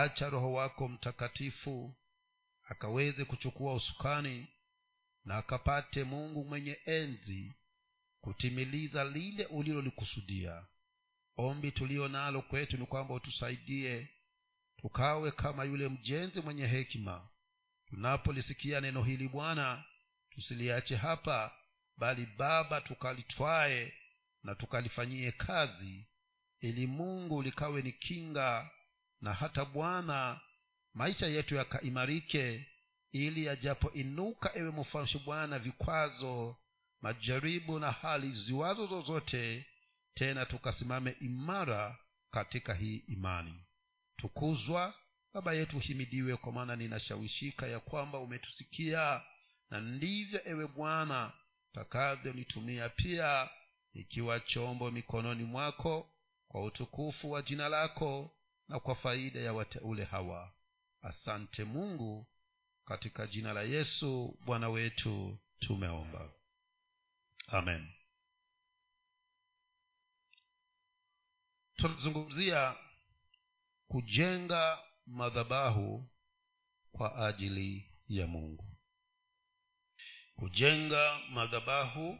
acha roho wako mtakatifu akaweze kuchukua usukani na akapate mungu mwenye enzi kutimiliza lile ulilolikusudia. Ombi tuliyo nalo kwetu ni kwamba utusaidie tukawe kama yule mjenzi mwenye hekima. Tunapolisikia neno hili bwana tusiliache hapa bali baba tukalitwae na tukalifanyie kazi ili mungu likawe ni kinga na hata bwana maisha yetu yakaimarike ili yajapoinuka ewe mfalme bwana vikwazo majaribu na hali ziwazo zozote tena tukasimame imara katika hii imani. Tukuzwa. Baba yetu himidiwe kwa maana ninashawishika ya kwamba umetusikia na ndivyo ewe bwana takavyonitumia pia ikiwa chombo mikononi mwako kwa utukufu wa jina lako na kwa faida ya wateule hawa. Asante mungu katika jina la yesu bwana wetu tumeomba. Amen. Tunazungumzia kujenga madhabahu kwa ajili ya mungu. Kujenga madhabahu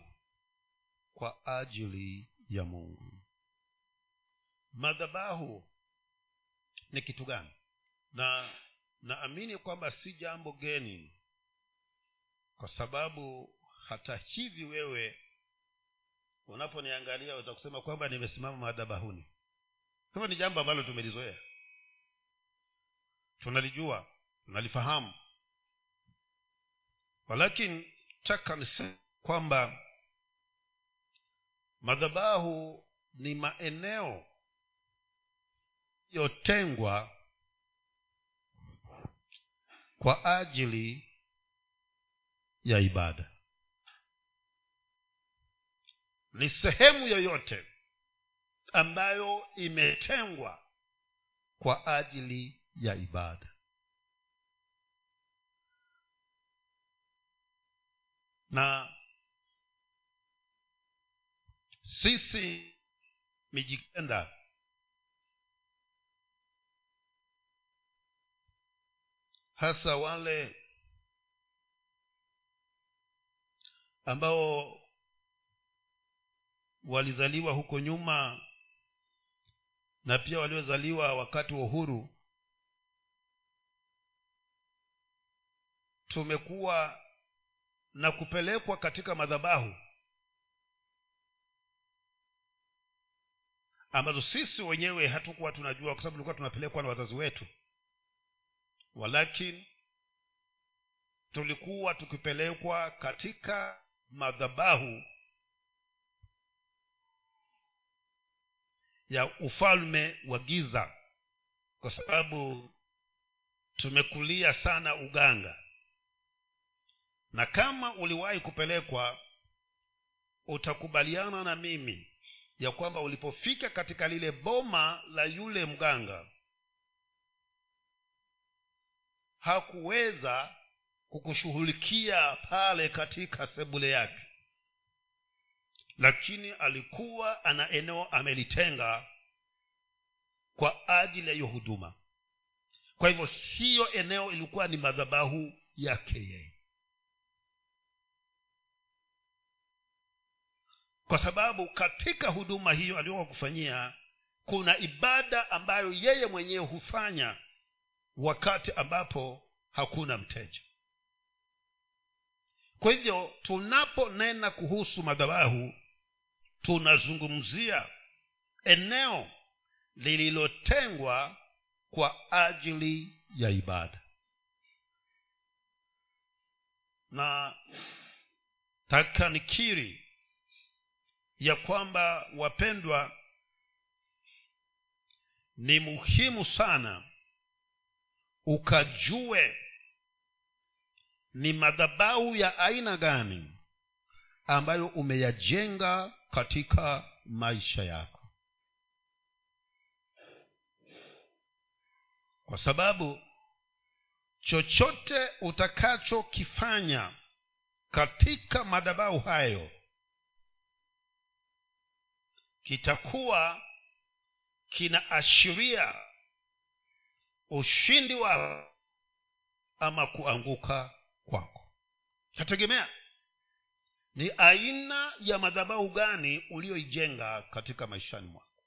kwa ajili ya mungu. Madhabahu ni kitu gani? Na naamini kwamba si jambo geni kwa sababu hata hivi wewe unaponiangalia utakusema kwamba nimesimama madhabahuni. Hivyo ni jambo ambalo tumelizoea. Tunalijua tunalifahamu. Walakini taka nisema kwamba madhabahu ni maeneo yotengwa kwa ajili ya ibada. Ni sehemu yoyote ambayo imetengwa kwa ajili ya ibada. Na sisi mijikenda hasa wale ambao walizaliwa huko nyuma na pia waliozaliwa wakati wa uhuru tumekuwa na kupelekwa katika madhabahu ambazo sisi wenyewe hatukuwa tunajua kwa sababu tulikuwa tunapelekwa na wazazi wetu walakini tulikuwa tukipelekwa katika madhabahu ya ufalme wa giza kwa sababu tumekulia sana uganga. Na kama uliwahi kupelekwa utakubaliana na mimi ya kwamba ulipofika katika lile boma la yule mganga hakuweza kukushughulikia pale katika sebule yake. Lakini alikuwa ana eneo amelitenga kwa ajili ya hiyo huduma. Kwa hivyo hiyo eneo ilikuwa ni madhabahu yake yeye. Kwa sababu katika huduma hiyo aliyokuwa kufanyia kuna ibada ambayo yeye mwenyewe hufanya wakati ambapo hakuna mteja. Kwa hivyo tunaponena kuhusu madhabahu tunazungumzia eneo lililotengwa kwa ajili ya ibada. Na taka nikiri ya kwamba wapendwa ni muhimu sana ukajue ni madhabahu ya aina gani ambayo umeyajenga katika maisha yako. Kwa sababu chochote utakachokifanya katika madhabahu hayo kitakuwa kinaashiria ushindi wa ama kuanguka kwako. Yategemea ni aina ya madhabahu gani uliyoijenga katika maishani mwako.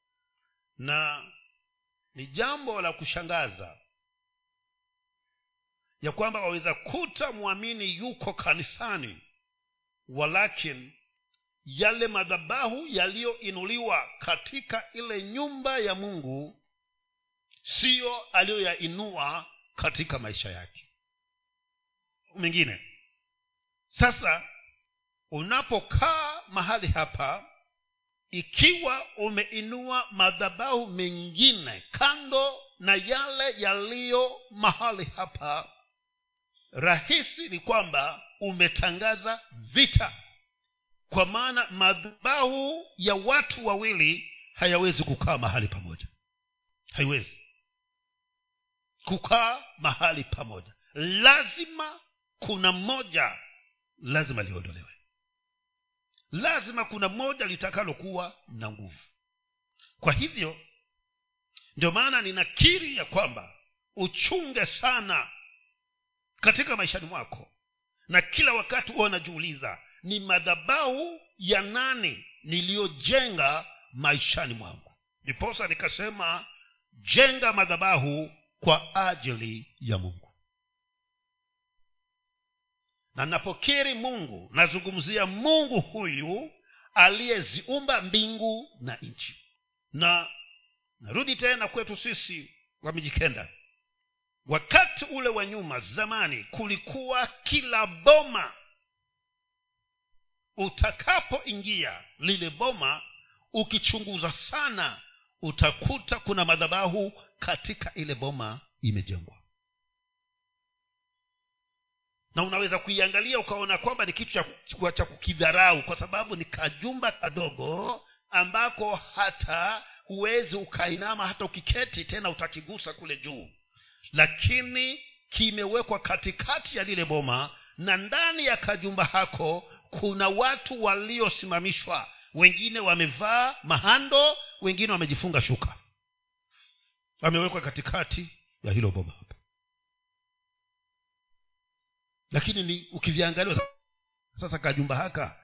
Na ni jambo la kushangaza ya kwamba waweza kuta mwamini yuko kanisani walakin yale madhabahu yaliyoinuliwa katika ile nyumba ya mungu siyo aliyoyainua katika maisha yake. Mengine. Sasa unapokaa mahali hapa ikiwa umeinua madhabahu mengine kando na yale yaliyo mahali hapa rahisi ni kwamba umetangaza vita. Kwa maana madhabahu ya watu wawili hayawezi kukaa mahali pamoja. Haiwezi kukaa mahali pamoja. Lazima kuna mmoja lazima liondolewe. Lazima kuna moja litakalokuwa na nguvu. Kwa hivyo ndio maana ninakiri ya kwamba uchunge sana katika maishani mwako. Na kila wakati huwa unajiuliza ni madhabau ya nani niliyojenga maishani mwangu? Ndiposa nikasema jenga madhabahu kwa ajili ya mungu. Na napokiri mungu nazungumzia mungu huyu aliyeziumba mbingu na nchi. Na narudi tena kwetu sisi wamijikenda wakati ule wa nyuma zamani kulikuwa kila boma. Utakapoingia lile boma ukichunguza sana utakuta kuna madhabahu katika ile boma imejengwa. Na unaweza kuiangalia ukaona kwamba ni kitu cha, cha kukidharau kwa sababu ni kajumba kadogo ambako hata huwezi ukainama hata ukiketi tena utakigusa kule juu. Lakini kimewekwa katikati ya lile boma na ndani ya kajumba hako kuna watu waliosimamishwa wengine wamevaa mahando wengine wamejifunga shuka. Wamewekwa katikati ya hilo boma hapo lakini ni ukiviangalia sasa kajumba haka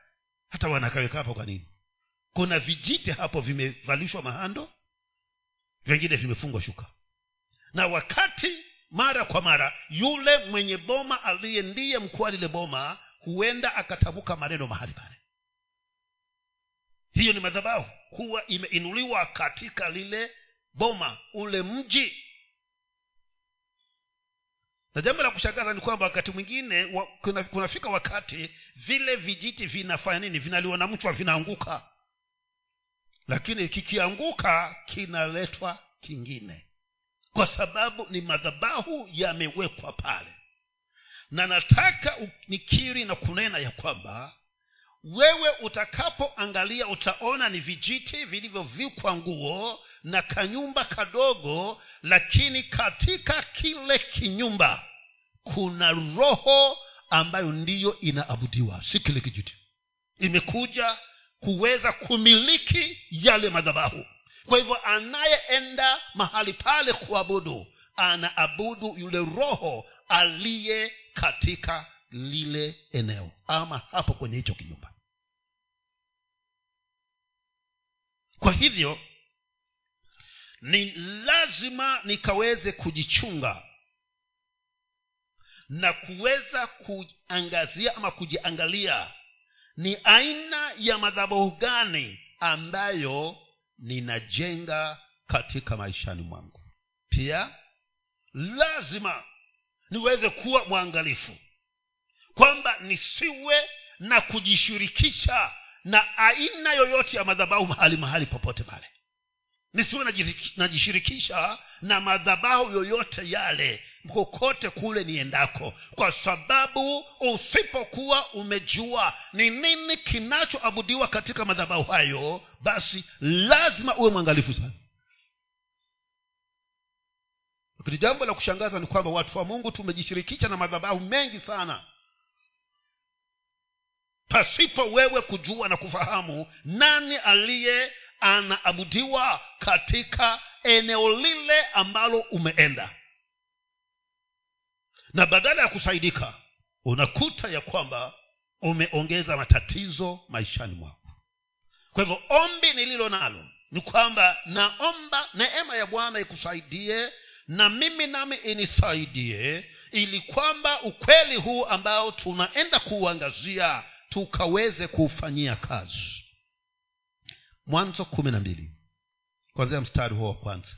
hata wanakaweka hapo kwa nini? Kuna vijiti hapo vimevalishwa mahando vingine vimefungwa shuka. Na wakati mara kwa mara yule mwenye boma aliye ndiye mkuu wa lile boma huenda akatamka maneno mahali pale hiyo ni madhabahu. Huwa imeinuliwa katika lile boma ule mji. Na jambo la kushangaza ni kwamba wakati mwingine wa, kuna, kunafika wakati vile vijiti vinafanya nini? Vinaliwa na mchwa vinaanguka. Lakini kikianguka kinaletwa kingine. Kwa sababu ni madhabahu yamewekwa pale. Na nataka nikiri na kunena ya kwamba wewe utakapoangalia utaona ni vijiti vilivyovikwa nguo na kanyumba kadogo lakini katika kile kinyumba kuna roho ambayo ndiyo inaabudiwa. Si kile kijiti. Imekuja kuweza kumiliki yale madhabahu. Kwa hivyo anayeenda mahali pale kuabudu anaabudu yule roho aliye katika lile eneo. Ama hapo kwenye hicho kinyumba kwa hivyo ni lazima nikaweze kujichunga na kuweza kuangazia ama kujiangalia ni aina ya madhabahu gani ambayo ninajenga katika maishani mwangu. Pia lazima niweze kuwa mwangalifu. Kwamba nisiwe na kujishirikisha na aina yoyote ya madhabahu mahali mahali popote pale. Nisiwe najishirikisha na madhabahu yoyote yale kokote kule niendako kwa sababu usipokuwa umejua ni nini kinachoabudiwa katika madhabahu hayo basi lazima uwe mwangalifu sana. Lakini jambo la kushangaza ni kwamba watu wa mungu tumejishirikisha na madhabahu mengi sana pasipo wewe kujua na kufahamu nani aliye anaabudiwa katika eneo lile ambalo umeenda? Na badala ya kusaidika unakuta ya kwamba umeongeza matatizo maishani mwako. Kwa hivyo ombi nililo nalo ni kwamba naomba neema ya bwana ikusaidie na mimi nami inisaidie ili kwamba ukweli huu ambao tunaenda kuuangazia tukaweze kuufanyia kazi. Mwanzo kumi na mbili kwanzia mstari huo wa kwanza.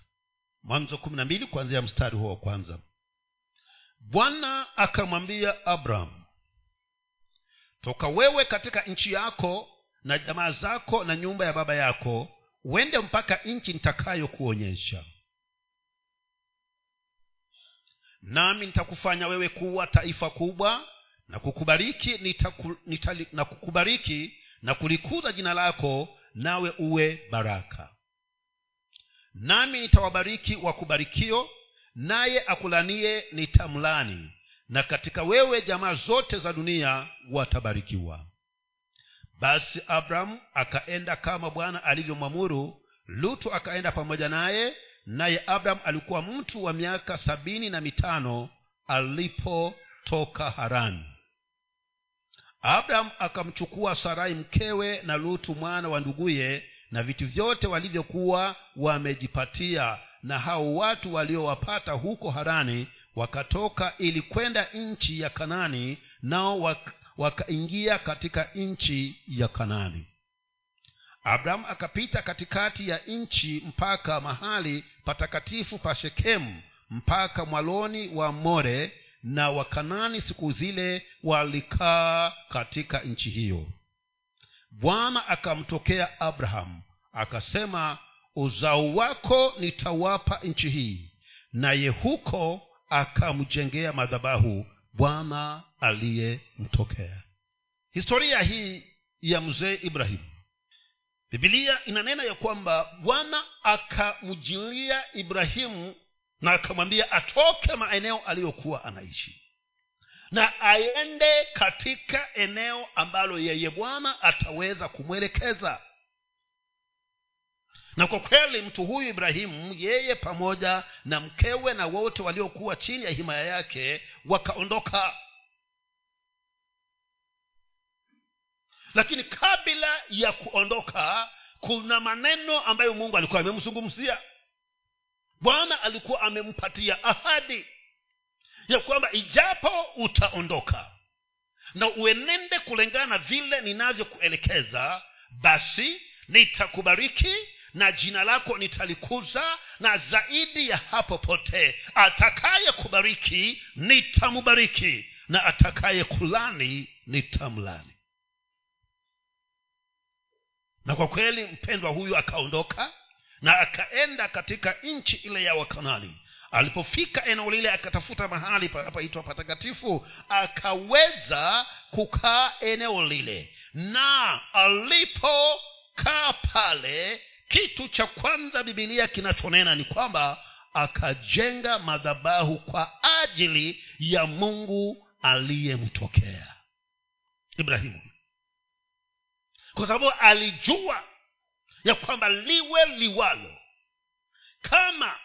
Mwanzo kumi na mbili kwanzia mstari huo wa kwanza. Bwana akamwambia abraham toka wewe katika nchi yako na jamaa zako na nyumba ya baba yako uende mpaka nchi nitakayokuonyesha. Nami nitakufanya wewe kuwa taifa kubwa na kukubariki nitaku, nitali, na kukubariki na kulikuza jina lako nawe uwe baraka. Nami nitawabariki wakubarikio naye akulanie nitamlani na katika wewe jamaa zote za dunia watabarikiwa. Basi abrahamu akaenda kama bwana alivyomwamuru lutu akaenda pamoja naye naye abrahamu alikuwa mtu wa miaka sabini na mitano alipotoka harani abrahamu akamchukua sarai mkewe na lutu mwana wa nduguye na vitu vyote walivyokuwa wamejipatia na hao watu waliowapata huko harani wakatoka ili kwenda nchi ya kanani nao wakaingia katika nchi ya kanani. Abrahamu akapita katikati ya nchi mpaka mahali patakatifu pa shekemu mpaka mwaloni wa more na wakanani siku zile walikaa katika nchi hiyo. Bwana akamtokea abrahamu akasema uzao wako nitawapa nchi hii. Naye huko akamjengea madhabahu bwana aliyemtokea. Historia hii ya mzee ibrahimu. Bibilia inanena ya kwamba bwana akamjilia ibrahimu na akamwambia atoke maeneo aliyokuwa anaishi. Na aende katika eneo ambalo yeye bwana ataweza kumwelekeza. Na kwa kweli mtu huyu ibrahimu yeye pamoja na mkewe na wote waliokuwa chini ya himaya yake wakaondoka. Lakini kabla ya kuondoka kuna maneno ambayo mungu alikuwa amemzungumzia bwana alikuwa amempatia ahadi ya kwamba ijapo utaondoka na uenende kulingana na vile ninavyokuelekeza basi nitakubariki na jina lako nitalikuza na zaidi ya hapo pote. Atakaye kubariki nitamubariki na atakaye kulani nitamlani. Na kwa kweli mpendwa huyu akaondoka na akaenda katika nchi ile ya wakanani. Alipofika eneo lile akatafuta mahali panapoitwa patakatifu akaweza kukaa eneo lile. Na alipokaa pale kitu cha kwanza bibilia kinachonena ni kwamba akajenga madhabahu kwa ajili ya mungu aliyemtokea. Ibrahimu. Kwa sababu alijua ya kwamba liwe liwalo. Kama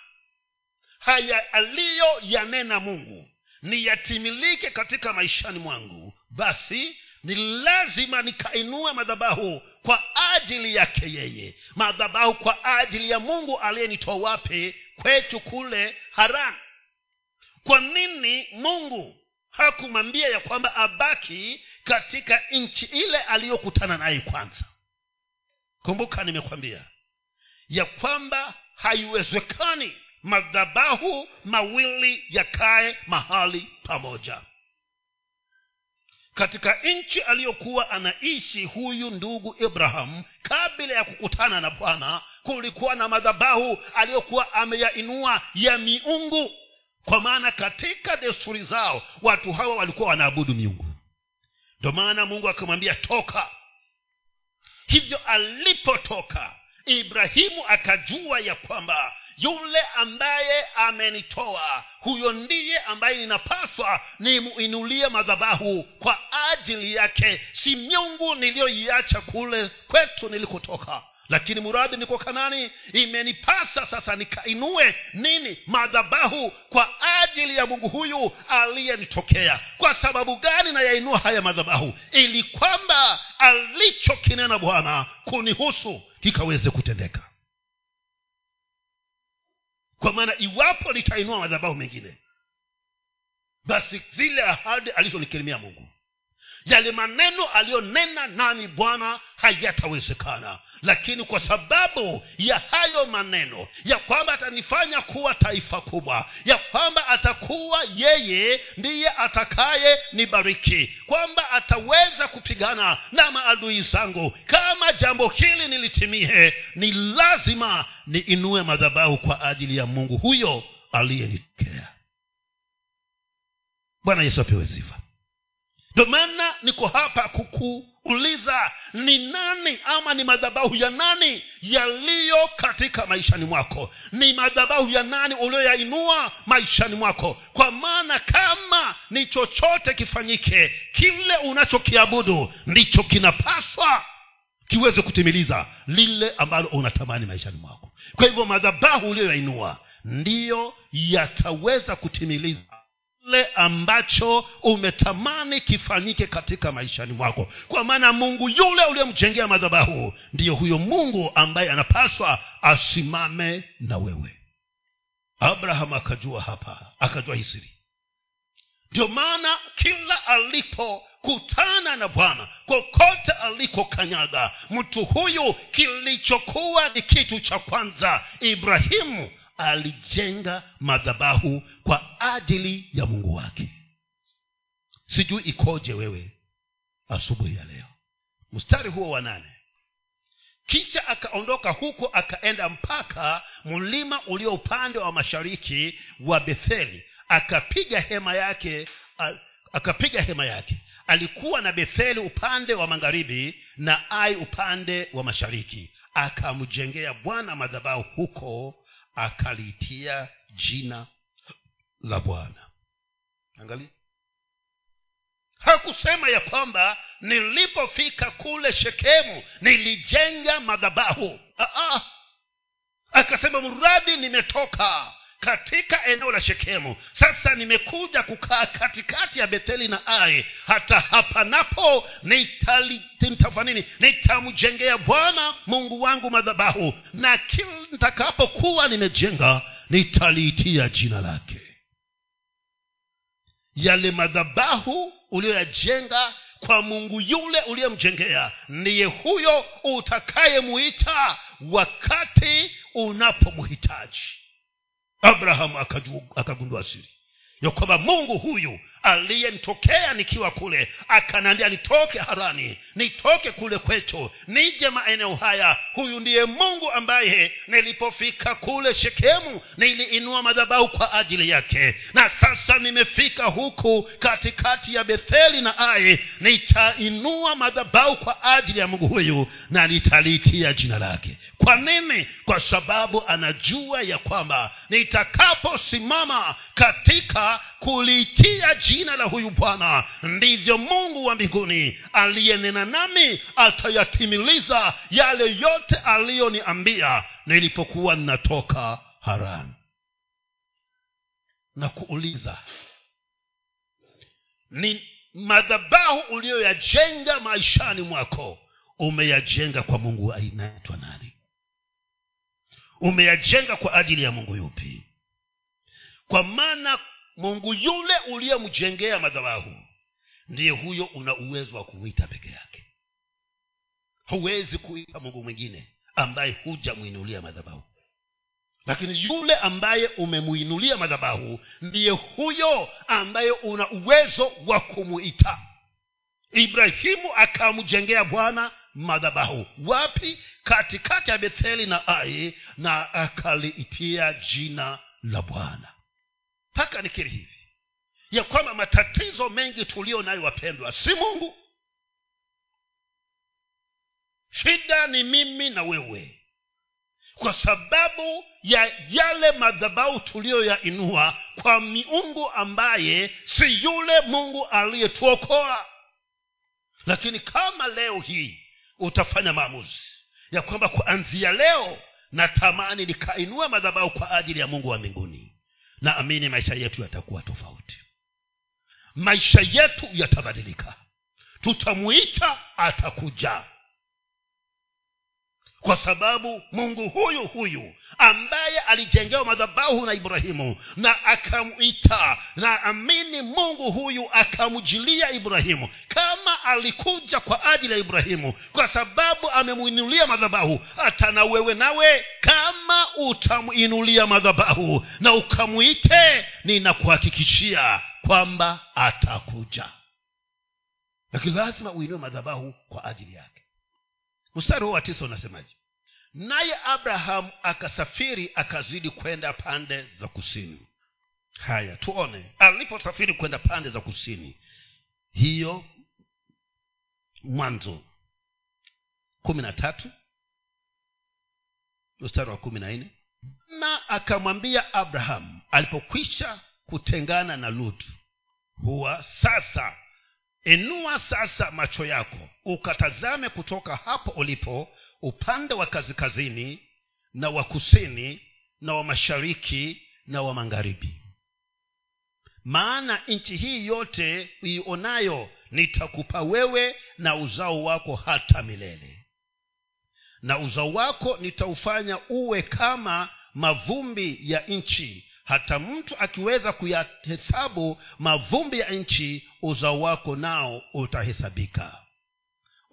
haya aliyoyanena mungu ni yatimilike katika maishani mwangu basi ni lazima nikainua madhabahu kwa ajili yake yeye. Madhabahu kwa ajili ya mungu aliyenitoa wapi? Kwetu kule haran kwa nini mungu hakumwambia ya kwamba abaki katika nchi ile aliyokutana naye kwanza kumbuka nimekwambia ya kwamba haiwezekani madhabahu mawili yakae mahali pamoja. Katika nchi aliyokuwa anaishi huyu ndugu ibrahamu kabla ya kukutana na bwana kulikuwa na madhabahu aliyokuwa ameyainua ya miungu. Kwa maana katika desturi zao watu hawa walikuwa wanaabudu miungu. Ndio maana mungu akamwambia toka hivyo alipotoka ibrahimu akajua ya kwamba yule ambaye amenitoa huyo ndiye ambaye ninapaswa nimuinulie madhabahu kwa ajili yake si miungu niliyoiacha kule kwetu nilikotoka lakini muradhi niko kanani imenipasa sasa nikainue nini? Madhabahu kwa ajili ya mungu huyu aliyenitokea. Kwa sababu gani nayainua haya madhabahu? Ili kwamba alichokinena bwana kunihusu kikaweze kutendeka. Kwa maana iwapo nitainua madhabahu mengine basi zile ahadi alizonikirimia mungu yale maneno aliyonena nani bwana hayatawezekana. Lakini kwa sababu ya hayo maneno ya kwamba atanifanya kuwa taifa kubwa ya kwamba atakuwa yeye ndiye atakaye nibariki kwamba ataweza kupigana na maadui zangu kama jambo hili nilitimie ni lazima niinue madhabahu kwa ajili ya mungu huyo aliyenikea bwana yesu apewe sifa ndio maana niko hapa kukuuliza ni nani ama ni madhabahu ya nani yaliyo katika maishani mwako? Ni madhabahu ya nani ulioyainua maishani mwako? Kwa maana kama ni chochote kifanyike kile unachokiabudu ndicho kinapaswa kiweze kutimiliza lile ambalo unatamani maishani mwako. Kwa hivyo madhabahu uliyoyainua ndiyo yataweza kutimiliza kile ambacho umetamani kifanyike katika maishani mwako. Kwa maana mungu yule uliyemjengea madhabahu ndiyo huyo mungu ambaye anapaswa asimame na wewe. Abraham akajua hapa akajua hisiri ndio maana kila alipokutana na bwana kokote alikokanyaga mtu huyu kilichokuwa ni kitu cha kwanza ibrahimu alijenga madhabahu kwa ajili ya mungu wake. Sijui ikoje wewe asubuhi ya leo. Mstari huo wa nane. Kisha akaondoka huko akaenda mpaka mlima ulio upande wa mashariki wa betheli. Akapiga hema yake akapiga hema yake. Alikuwa na betheli upande wa magharibi na ai upande wa mashariki. Akamjengea bwana madhabahu huko akaliitia jina la bwana. Angalia. Hakusema ya kwamba nilipofika kule shekemu nilijenga madhabahu. Akasema mradi nimetoka katika eneo la shekemu. Sasa nimekuja kukaa katikati ya betheli na ai. Hata hapa napo nitafanini nitamjengea bwana mungu wangu madhabahu. Na kila nitakapokuwa nimejenga nitaliitia jina lake. Yale madhabahu uliyoyajenga kwa mungu yule uliyemjengea ndiye huyo utakayemuita wakati unapomhitaji abrahamu akagundua siri ya kwamba mungu huyu aliyenitokea nikiwa kule akanaambia nitoke harani nitoke kule kwetu nije maeneo haya. Huyu ndiye mungu ambaye nilipofika kule shekemu niliinua madhabahu kwa ajili yake. Na sasa nimefika huku katikati ya betheli na ai nitainua madhabahu kwa ajili ya mungu huyu na nitaliitia jina lake. Kwa nini? Kwa sababu anajua ya kwamba nitakaposimama katika kuliitia jina la huyu bwana. Ndivyo mungu wa mbinguni aliyenena nami atayatimiliza yale yote aliyoniambia nilipokuwa ninatoka harani. Na kuuliza ni madhabahu uliyoyajenga maishani mwako umeyajenga kwa mungu ainaitwa nani? Umeyajenga kwa ajili ya mungu yupi? Kwa maana mungu yule uliyemjengea madhabahu ndiye huyo una uwezo wa kumwita peke yake. Huwezi kuita mungu mwingine ambaye hujamwinulia madhabahu. Lakini yule ambaye umemwinulia madhabahu ndiye huyo ambaye una uwezo wa kumwita ibrahimu akamjengea bwana madhabahu. Wapi? Katikati ya betheli na ai na akaliitia jina la bwana mpaka nikiri hivi. Ya kwamba matatizo mengi tulio nayo wapendwa si mungu. Shida ni mimi na wewe. Kwa sababu ya yale madhabau tuliyoyainua kwa miungu ambaye si yule mungu aliyetuokoa. Lakini kama leo hii utafanya maamuzi ya kwamba kuanzia leo natamani nikainua madhabau kwa ajili ya mungu wa mbinguni naamini maisha yetu yatakuwa tofauti. Maisha yetu yatabadilika. Tutamwita atakuja. Kwa sababu mungu huyu huyu ambaye alijengewa madhabahu na ibrahimu na akamwita naamini mungu huyu akamjilia ibrahimu. Kama alikuja kwa ajili ya ibrahimu kwa sababu amemwinulia madhabahu hata na wewe nawe kama utamwinulia madhabahu na ukamwite ninakuhakikishia kwamba atakuja. Lakini lazima uinue madhabahu kwa ajili yake. Mstari huu wa tisa unasemaje? Naye abrahamu akasafiri akazidi kwenda pande za kusini. Haya tuone. Aliposafiri kwenda pande za kusini hiyo mwanzo kumi na tatu mstari wa kumi na nne. Na akamwambia abrahamu alipokwisha kutengana na lutu huwa sasa inua sasa macho yako ukatazame kutoka hapo ulipo upande wa kaskazini na wa kusini na wa mashariki na wa magharibi. Maana nchi hii yote uionayo nitakupa wewe na uzao wako hata milele na uzao wako nitaufanya uwe kama mavumbi ya nchi. Hata mtu akiweza kuyahesabu mavumbi ya nchi uzao wako nao utahesabika.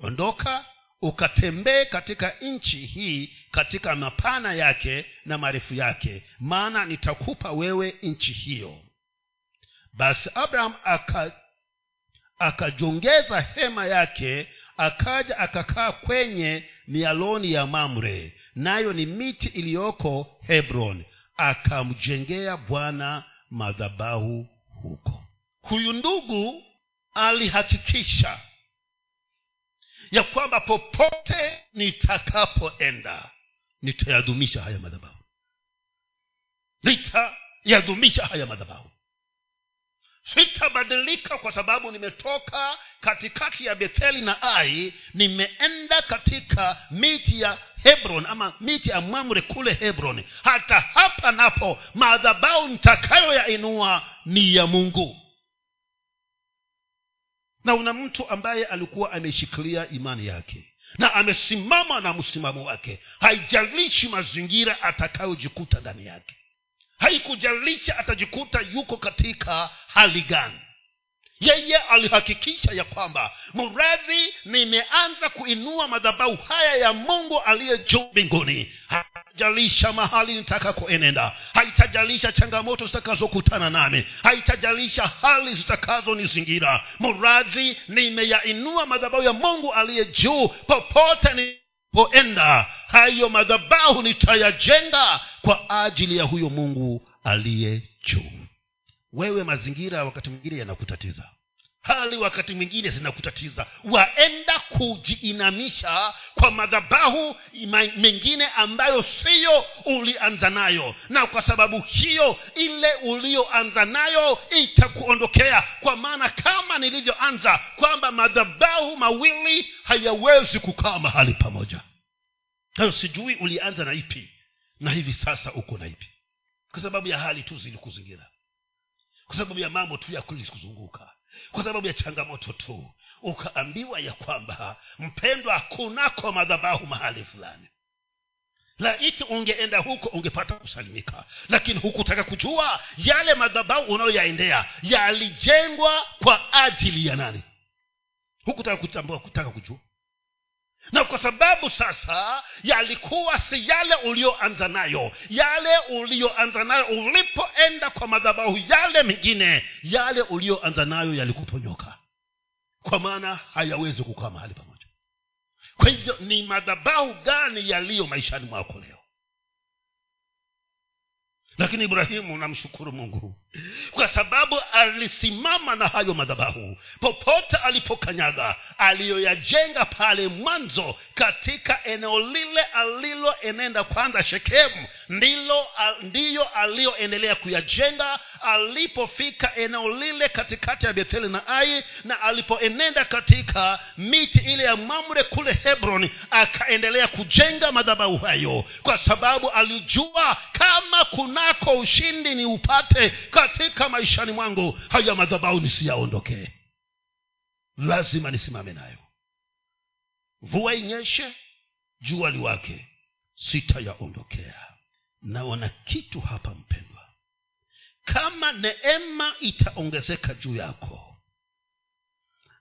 Ondoka ukatembee katika nchi hii katika mapana yake na marefu yake maana nitakupa wewe nchi hiyo. Basi abraham aka akajongeza hema yake akaja akakaa kwenye mialoni ya mamre. Nayo ni miti iliyoko hebron. Akamjengea bwana madhabahu huko. Huyu ndugu alihakikisha ya kwamba popote nitakapoenda nitayadumisha haya madhabahu. Nitayadumisha haya madhabahu sitabadilika kwa sababu nimetoka katikati ya betheli na ai nimeenda katika miti ya hebron ama miti ya mwamre kule hebron. Hata hapa napo madhabau nitakayoyainua ni ya mungu. Na una mtu ambaye alikuwa ameshikilia imani yake na amesimama na msimamo wake. Haijalishi mazingira atakayojikuta ndani yake haikujalisha atajikuta yuko katika hali gani. Yeye alihakikisha ya kwamba mradhi nimeanza kuinua madhabau haya ya mungu aliye juu mbinguni. Haitajalisha mahali nitakakoenenda. Haitajalisha changamoto zitakazokutana nami. Haitajalisha hali zitakazonizingira. Mradhi nimeyainua madhabau ya mungu aliye juu popote nipoenda hayo madhabahu nitayajenga kwa ajili ya huyo mungu aliye juu. Wewe mazingira wakati mwingine yanakutatiza hali wakati mwingine zinakutatiza. Waenda kujiinamisha kwa madhabahu mengine ambayo siyo ulianza nayo. Na kwa sababu hiyo ile ulioanza nayo itakuondokea. Kwa maana kama nilivyoanza kwamba madhabahu mawili hayawezi kukaa mahali pamoja. Hayo sijui ulianza na ipi na hivi sasa uko na ipi. Kwa sababu ya hali tu zilikuzingira. Kwa sababu ya mambo tu ya kuzunguka kwa sababu ya changamoto tu. Ukaambiwa ya kwamba mpendwa kunako madhabahu mahali fulani. Laiti ungeenda huko ungepata kusalimika. Lakini hukutaka kujua yale madhabahu unayoyaendea yalijengwa kwa ajili ya nani? Hukutaka kutambua kutaka kujua na kwa sababu sasa yalikuwa si yale ulioanza nayo. Yale ulioanza nayo ulipoenda kwa madhabahu yale mengine yale ulioanza nayo yalikuponyoka. Kwa maana hayawezi kukaa mahali pamoja. Kwa hivyo ni madhabahu gani yaliyo maishani mwako leo? Lakini ibrahimu namshukuru mungu kwa sababu alisimama na hayo madhabahu. Popote alipokanyaga aliyoyajenga pale mwanzo katika eneo lile aliloenenda kwanza shekemu ndilo ndiyo aliyoendelea kuyajenga alipofika eneo lile katikati ya betheli na ai na alipoenenda katika miti ile ya mamre kule hebron akaendelea kujenga madhabahu hayo. Kwa sababu alijua kama kunako ushindi ni upate katika maishani mwangu haya madhabau nisiyaondokee. Lazima nisimame nayo. Mvua inyeshe jua liwake sitayaondokea. Naona kitu hapa mpendwa. Kama neema itaongezeka juu yako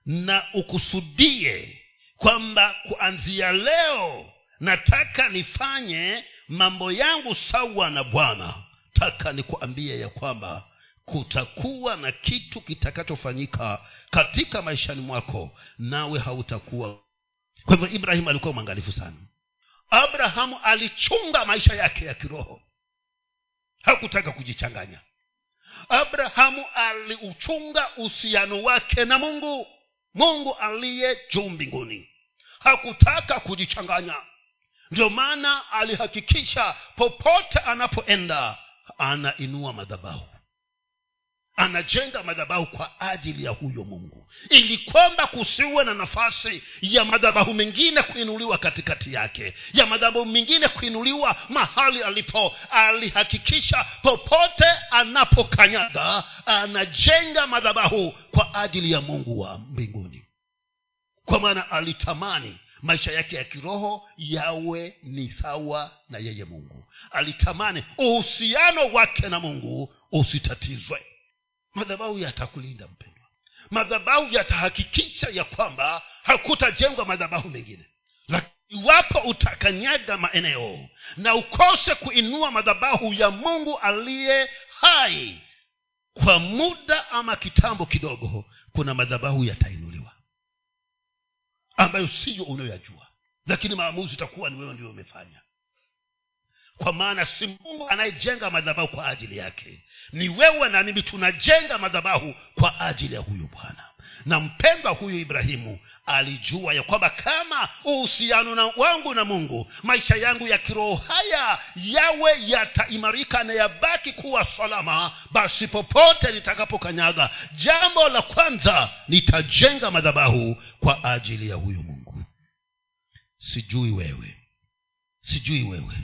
na ukusudie kwamba kuanzia leo nataka nifanye mambo yangu sawa na bwana taka nikuambie ya kwamba kutakuwa na kitu kitakachofanyika katika maishani mwako nawe hautakuwa. Kwa hivyo ibrahimu alikuwa mwangalifu sana. Abrahamu alichunga maisha yake ya kiroho. Hakutaka kujichanganya. Abrahamu aliuchunga uhusiano wake na mungu. Mungu aliye juu mbinguni. Hakutaka kujichanganya. Ndio maana alihakikisha popote anapoenda anainua madhabahu anajenga madhabahu kwa ajili ya huyo mungu. Ili kwamba kusiwe na nafasi ya madhabahu mengine kuinuliwa katikati yake ya madhabahu mengine kuinuliwa mahali alipo alihakikisha popote anapokanyaga anajenga madhabahu kwa ajili ya mungu wa mbinguni. Kwa maana alitamani maisha yake ya kiroho yawe ni sawa na yeye mungu. Alitamani uhusiano wake na mungu usitatizwe madhabahu yatakulinda mpendwa. Madhabahu yatahakikisha ya kwamba hakutajengwa madhabahu mengine. Iwapo utakanyaga maeneo na ukose kuinua madhabahu ya mungu aliye hai kwa muda ama kitambo kidogo kuna madhabahu yatainuliwa ambayo siyo unayoyajua. Lakini maamuzi itakuwa ni wewe ndio umefanya kwa maana si mungu anayejenga madhabahu kwa ajili yake. Ni wewe na mimi tunajenga madhabahu kwa ajili ya huyu bwana. Na mpendwa huyu ibrahimu alijua ya kwamba kama uhusiano na wangu na mungu maisha yangu ya kiroho haya yawe yataimarika na yabaki kuwa salama basi popote nitakapokanyaga jambo la kwanza nitajenga madhabahu kwa ajili ya huyu mungu. Sijui wewe. Sijui wewe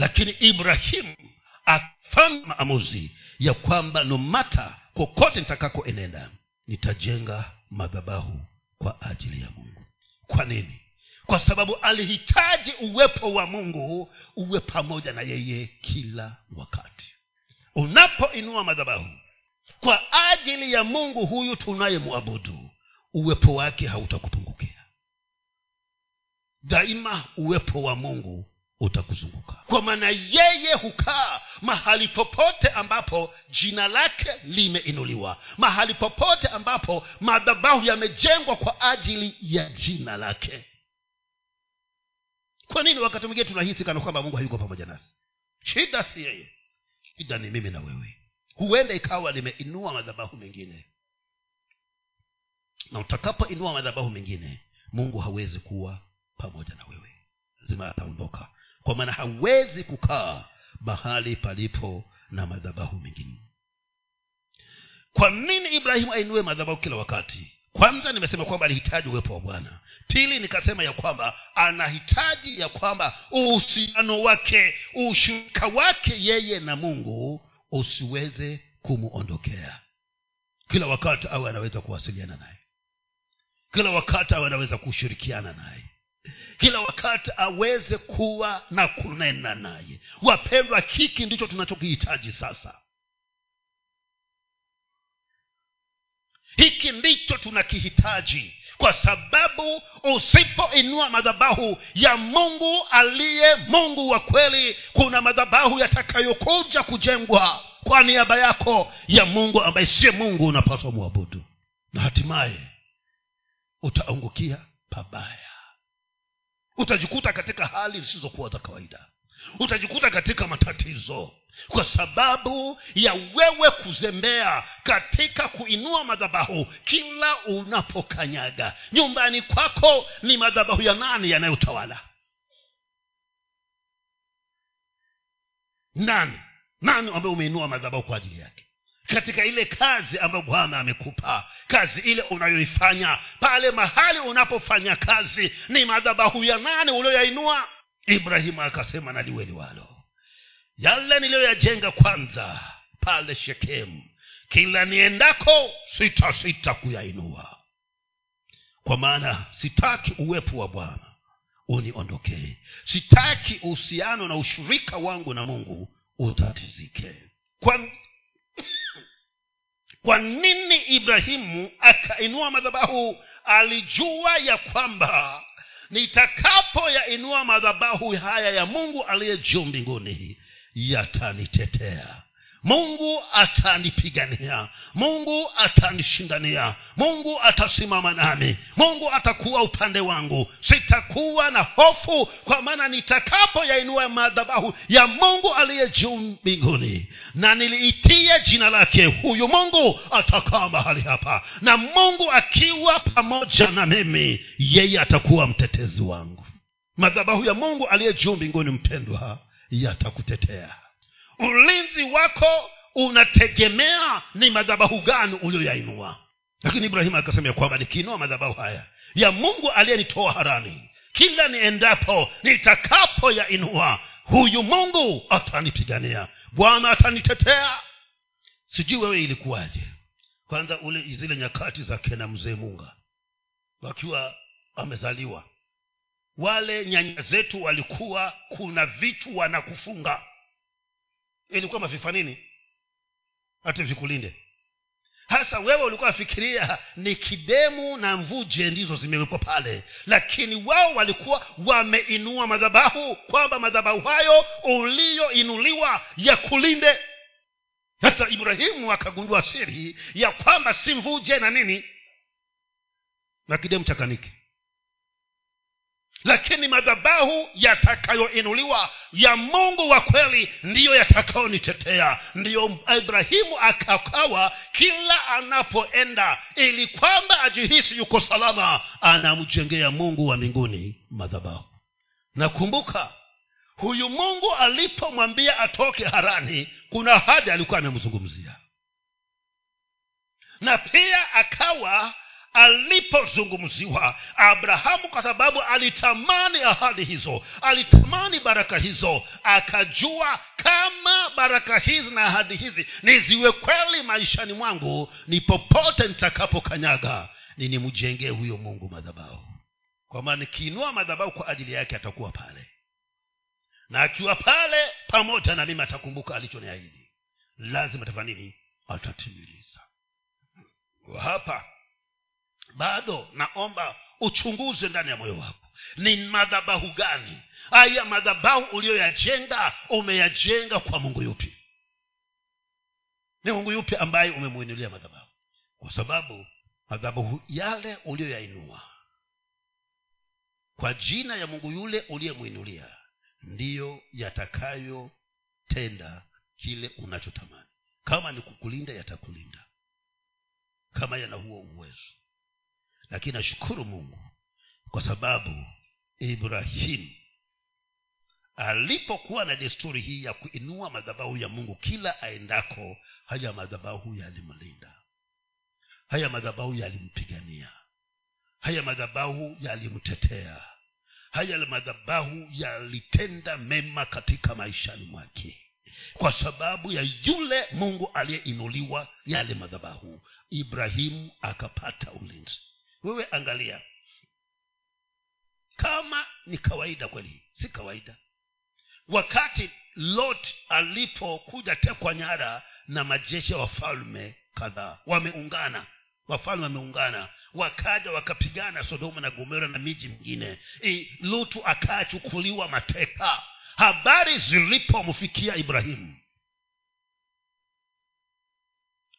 lakini ibrahimu akafanya maamuzi ya kwamba nomata kokote nitakakoenenda nitajenga madhabahu kwa ajili ya mungu. Kwa nini? Kwa sababu alihitaji uwepo wa mungu uwe pamoja na yeye kila wakati. Unapoinua madhabahu kwa ajili ya mungu huyu tunayemwabudu uwepo wake hautakupungukia daima uwepo wa mungu utakuzunguka. Kwa maana yeye hukaa mahali popote ambapo jina lake limeinuliwa mahali popote ambapo madhabahu yamejengwa kwa ajili ya jina lake. Kwa nini wakati mwingine tunahisi kana kwamba mungu hayuko pamoja nasi? Shida si yeye. Shida ni mimi na wewe. Huenda ikawa limeinua madhabahu mengine. Na utakapoinua madhabahu mengine mungu hawezi kuwa pamoja na wewe. Lazima ataondoka kwa maana hawezi kukaa mahali palipo na madhabahu mengine. Kwa nini ibrahimu ainue madhabahu kila wakati? Kwanza nimesema kwamba alihitaji uwepo wa bwana. Pili nikasema ya kwamba anahitaji ya kwamba uhusiano wake ushirika wake yeye na mungu usiweze kumuondokea. Kila wakati awe anaweza kuwasiliana naye. Kila wakati awe anaweza kushirikiana naye kila wakati aweze kuwa na kunena naye. Wapendwa hiki ndicho tunachokihitaji sasa. Hiki ndicho tunakihitaji kwa sababu usipoinua madhabahu ya mungu aliye mungu wa kweli kuna madhabahu yatakayokuja kujengwa kwa niaba yako ya mungu ambaye siye mungu unapaswa mwabudu. Na hatimaye utaangukia pabaya utajikuta katika hali zisizokuwa za kawaida. Utajikuta katika matatizo. Kwa sababu ya wewe kuzembea katika kuinua madhabahu kila unapokanyaga. Nyumbani kwako ni madhabahu ya nani yanayotawala? Nani? Nani ambaye umeinua madhabahu kwa ajili yake katika ile kazi ambayo bwana amekupa. Kazi ile unayoifanya. Pale mahali unapofanya kazi ni madhabahu ya nane ulioyainua ibrahimu akasema naliwe liwalo. Yale niliyoyajenga kwanza pale shekemu kila niendako sita sita kuyainua. Kwa maana sitaki uwepo wa bwana uniondokee sitaki uhusiano na ushirika wangu na mungu utatizike. Kwa kwa nini ibrahimu akainua madhabahu? Alijua ya kwamba nitakapoyainua madhabahu haya ya mungu aliye juu mbinguni yatanitetea mungu atanipigania mungu atanishindania mungu atasimama nami. Mungu atakuwa upande wangu. Sitakuwa na hofu kwa maana nitakapo yainua madhabahu ya mungu aliye juu mbinguni. Na niliitie jina lake huyu mungu atakaa mahali hapa. Na mungu akiwa pamoja na mimi yeye atakuwa mtetezi wangu. Madhabahu ya mungu aliye juu mbinguni mpendwa yatakutetea ulinzi wako unategemea ni madhabahu gani uliyoyainua. Lakini ibrahimu akasema ya kwamba nikiinua madhabahu haya ya mungu aliyenitoa harani kila niendapo nitakapo yainua huyu mungu atanipigania. Bwana atanitetea. Sijui wewe ilikuwaje. Kwanza ule zile nyakati za kena mzee munga wakiwa amezaliwa wale nyanya zetu walikuwa kuna vitu wanakufunga ilikuwa mafifa nini? Hata vikulinde. Hasa wewe ulikuwa wafikiria ni kidemu na mvuje ndizo zimewekwa pale. Lakini wao walikuwa wameinua madhabahu kwamba madhabahu hayo uliyoinuliwa ya kulinde. Hasa ibrahimu akagundua siri ya kwamba si mvuje na nini? Na kidemu chakaniki lakini madhabahu yatakayoinuliwa ya mungu wa kweli ndiyo yatakayonitetea ndiyo ibrahimu akakawa kila anapoenda ili kwamba ajihisi yuko salama anamjengea mungu wa mbinguni madhabahu. Nakumbuka huyu mungu alipomwambia atoke harani kuna hadi alikuwa amemzungumzia. Na pia akawa alipozungumziwa abrahamu kwa sababu alitamani ahadi hizo alitamani baraka hizo akajua kama baraka hizi na ahadi hizi niziwe kweli maishani mwangu ni popote nitakapokanyaga ninimjengee huyo mungu madhabahu. Kwa maana nikiinua madhabahu kwa ajili yake atakuwa pale. Na akiwa pale pamoja na mimi atakumbuka alichoniahidi. Lazima tafanya nini? Atatimiliza hapa bado naomba uchunguze ndani ya moyo wako. Ni madhabahu gani? Haya madhabahu uliyoyajenga umeyajenga kwa mungu yupi? Ni mungu yupi ambaye umemwinulia madhabahu? Kwa sababu madhabahu yale uliyoyainua kwa jina ya mungu yule uliyemwinulia ndiyo yatakayotenda kile unachotamani. Kama ni kukulinda yatakulinda. Kama yana huo uwezo lakini nashukuru mungu kwa sababu ibrahimu alipokuwa na desturi hii ya kuinua madhabahu ya mungu kila aendako haya madhabahu yalimlinda. Haya madhabahu yalimpigania. Haya madhabahu yalimtetea. Haya madhabahu yalitenda mema katika maishani mwake. Kwa sababu ya yule mungu aliyeinuliwa yale madhabahu. Ibrahimu akapata ulinzi wewe angalia. Kama ni kawaida kweli si kawaida. Wakati lot alipokuja tekwa nyara na majeshi ya wafalme kadhaa wameungana wafalme wameungana wakaja wakapigana sodoma na gomera na miji mingine. Lutu akachukuliwa mateka. Habari zilipomfikia ibrahimu.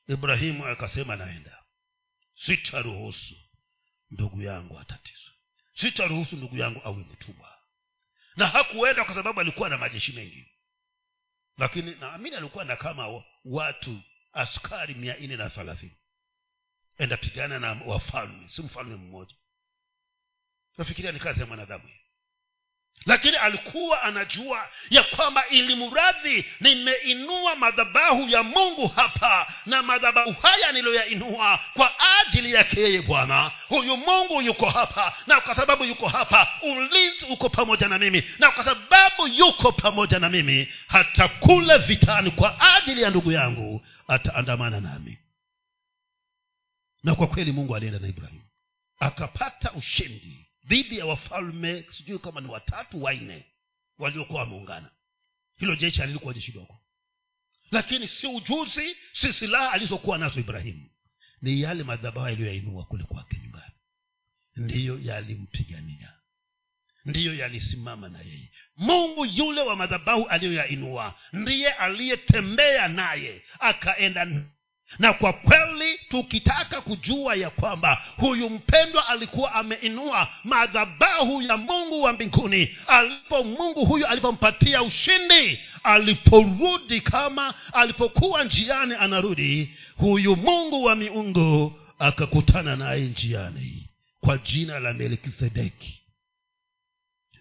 Ibrahimu akasema naenda. Sitaruhusu ndugu yangu atatizwe sitaruhusu ndugu yangu awe mtumwa. Na hakuenda kwa sababu alikuwa na majeshi mengi. Lakini naamini alikuwa na kama watu askari mia nne na thelathini enda pigana na wafalme si mfalme mmoja. Nafikiria ni kazi ya mwanadamu lakini alikuwa anajua ya kwamba ili mradhi nimeinua madhabahu ya mungu hapa na madhabahu haya niliyoyainua kwa ajili yake yeye bwana. Huyu mungu yuko hapa na kwa sababu yuko hapa ulinzi uko pamoja na mimi na kwa sababu yuko pamoja na mimi hata kule vitani kwa ajili ya ndugu yangu ataandamana nami. Na kwa kweli mungu alienda na ibrahimu akapata ushindi dhidi ya wafalme sijui kama ni watatu wanne waliokuwa wameungana. Hilo jeshi alilikuwa jeshi dogo. Lakini si ujuzi si silaha alizokuwa nazo ibrahimu. Ni yale madhabahu yaliyoyainua kule kwake nyumbani. Ndiyo yalimpigania. Ndiyo yalisimama na yeye. Mungu yule wa madhabahu aliyoyainua ndiye aliyetembea naye akaenda na kwa kweli tukitaka kujua ya kwamba huyu mpendwa alikuwa ameinua madhabahu ya mungu wa mbinguni alipo mungu huyu alipompatia ushindi aliporudi kama alipokuwa njiani anarudi huyu mungu wa miungu akakutana naye njiani kwa jina la melkisedeki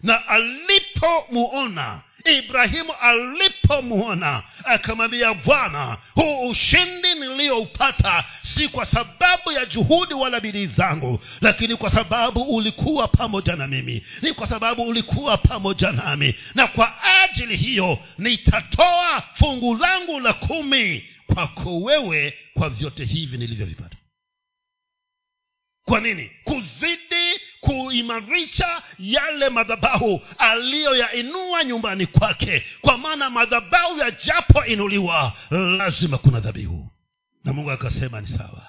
na alipomuona ibrahimu alipomwona akamwambia bwana huu ushindi niliyoupata si kwa sababu ya juhudi wala bidii zangu lakini kwa sababu ulikuwa pamoja na mimi. Ni kwa sababu ulikuwa pamoja nami. Na kwa ajili hiyo nitatoa fungu langu la kumi kwako wewe kwa vyote hivi nilivyovipata. Kwa nini? Kuzidi kuimarisha yale madhabahu aliyoyainua nyumbani kwake. Kwa maana madhabahu yajapoinuliwa lazima kuna dhabihu. Na mungu akasema ni sawa.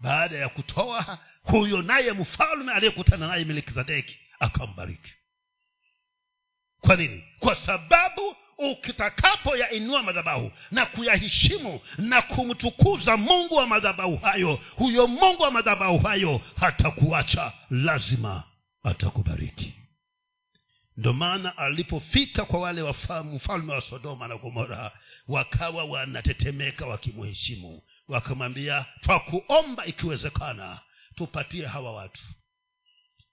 Baada ya kutoa huyo naye mfalme aliyekutana naye melkizedeki akambariki. Kwa nini? Kwa sababu ukitakapoyainua madhabahu na kuyaheshimu na kumtukuza mungu wa madhabahu hayo huyo mungu wa madhabahu hayo hatakuacha lazima atakubariki. Ndo maana alipofika kwa wale mfalme wa sodoma na gomora wakawa wanatetemeka wakimuheshimu wakamwambia twakuomba ikiwezekana tupatie hawa watu.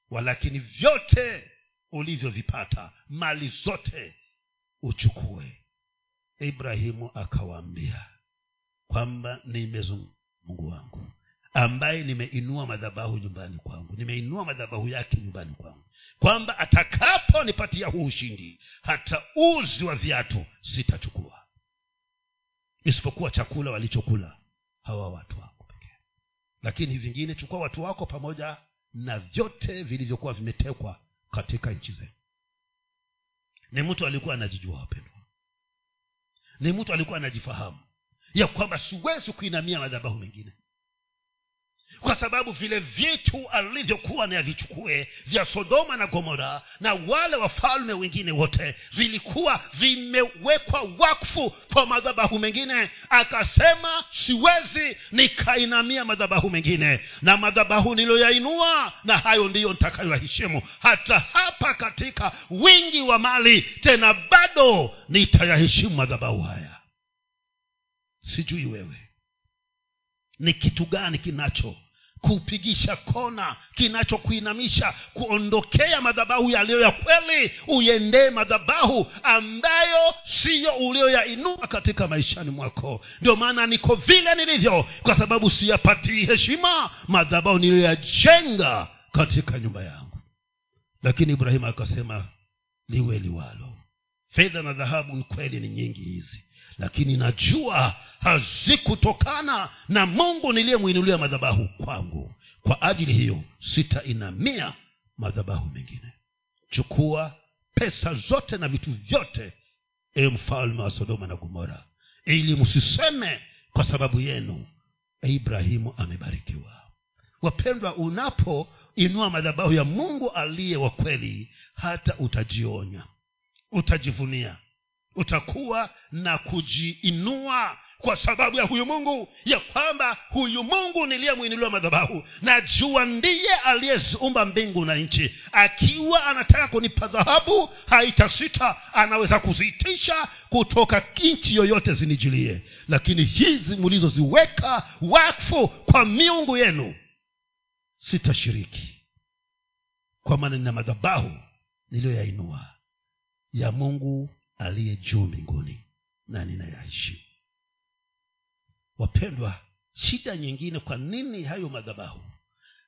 Walakini vyote ulivyovipata mali zote uchukue. Ibrahimu akawaambia kwamba nimezungu mungu wangu ambaye nimeinua madhabahu nyumbani kwangu nimeinua madhabahu yake nyumbani kwangu kwamba atakaponipatia huu ushindi hata uzi wa viatu sitachukua isipokuwa chakula walichokula hawa watu wako pekee. Lakini vingine chukua watu wako pamoja na vyote vilivyokuwa vimetekwa katika nchi zenu ni mtu alikuwa anajijua wapendwa. Ni mtu alikuwa anajifahamu. Ya kwamba siwezi kuinamia madhabahu mengine kwa sababu vile vitu alivyokuwa nayavichukue vya sodoma na gomora na wale wafalme wengine wote vilikuwa vimewekwa wakfu kwa madhabahu mengine. Akasema siwezi nikainamia madhabahu mengine. Na madhabahu niliyoyainua na hayo ndiyo nitakayoyaheshimu. Hata hapa katika wingi wa mali tena bado nitayaheshimu madhabahu haya. Sijui wewe ni kitu gani kinacho kupigisha kona kinachokuinamisha kuondokea madhabahu yaliyo ya kweli uendee madhabahu ambayo siyo ulioyainua katika maishani mwako. Ndio maana niko vile nilivyo kwa sababu siyapatii heshima madhabahu niliyoyajenga katika nyumba yangu. Lakini ibrahimu akasema liwe liwalo. Fedha na dhahabu kweli ni nyingi hizi lakini najua hazikutokana na mungu niliyemwinulia madhabahu kwangu. Kwa ajili hiyo sitainamia madhabahu mengine. Chukua pesa zote na vitu vyote e mfalme wa sodoma na gomora ili msiseme kwa sababu yenu ibrahimu amebarikiwa. Wapendwa unapoinua madhabahu ya mungu aliye wa kweli hata utajionya utajivunia utakuwa na kujiinua kwa sababu ya huyu mungu ya kwamba huyu mungu niliyemwinuliwa madhabahu na jua ndiye aliyeziumba mbingu na nchi. Akiwa anataka kunipa dhahabu haitasita anaweza kuziitisha kutoka nchi yoyote zinijilie lakini hizi mlizoziweka wakfu kwa miungu yenu sitashiriki. Kwa maana nina madhabahu niliyoyainua ya mungu aliye juu mbinguni na ninayaheshimu wapendwa shida nyingine kwa nini hayo madhabahu?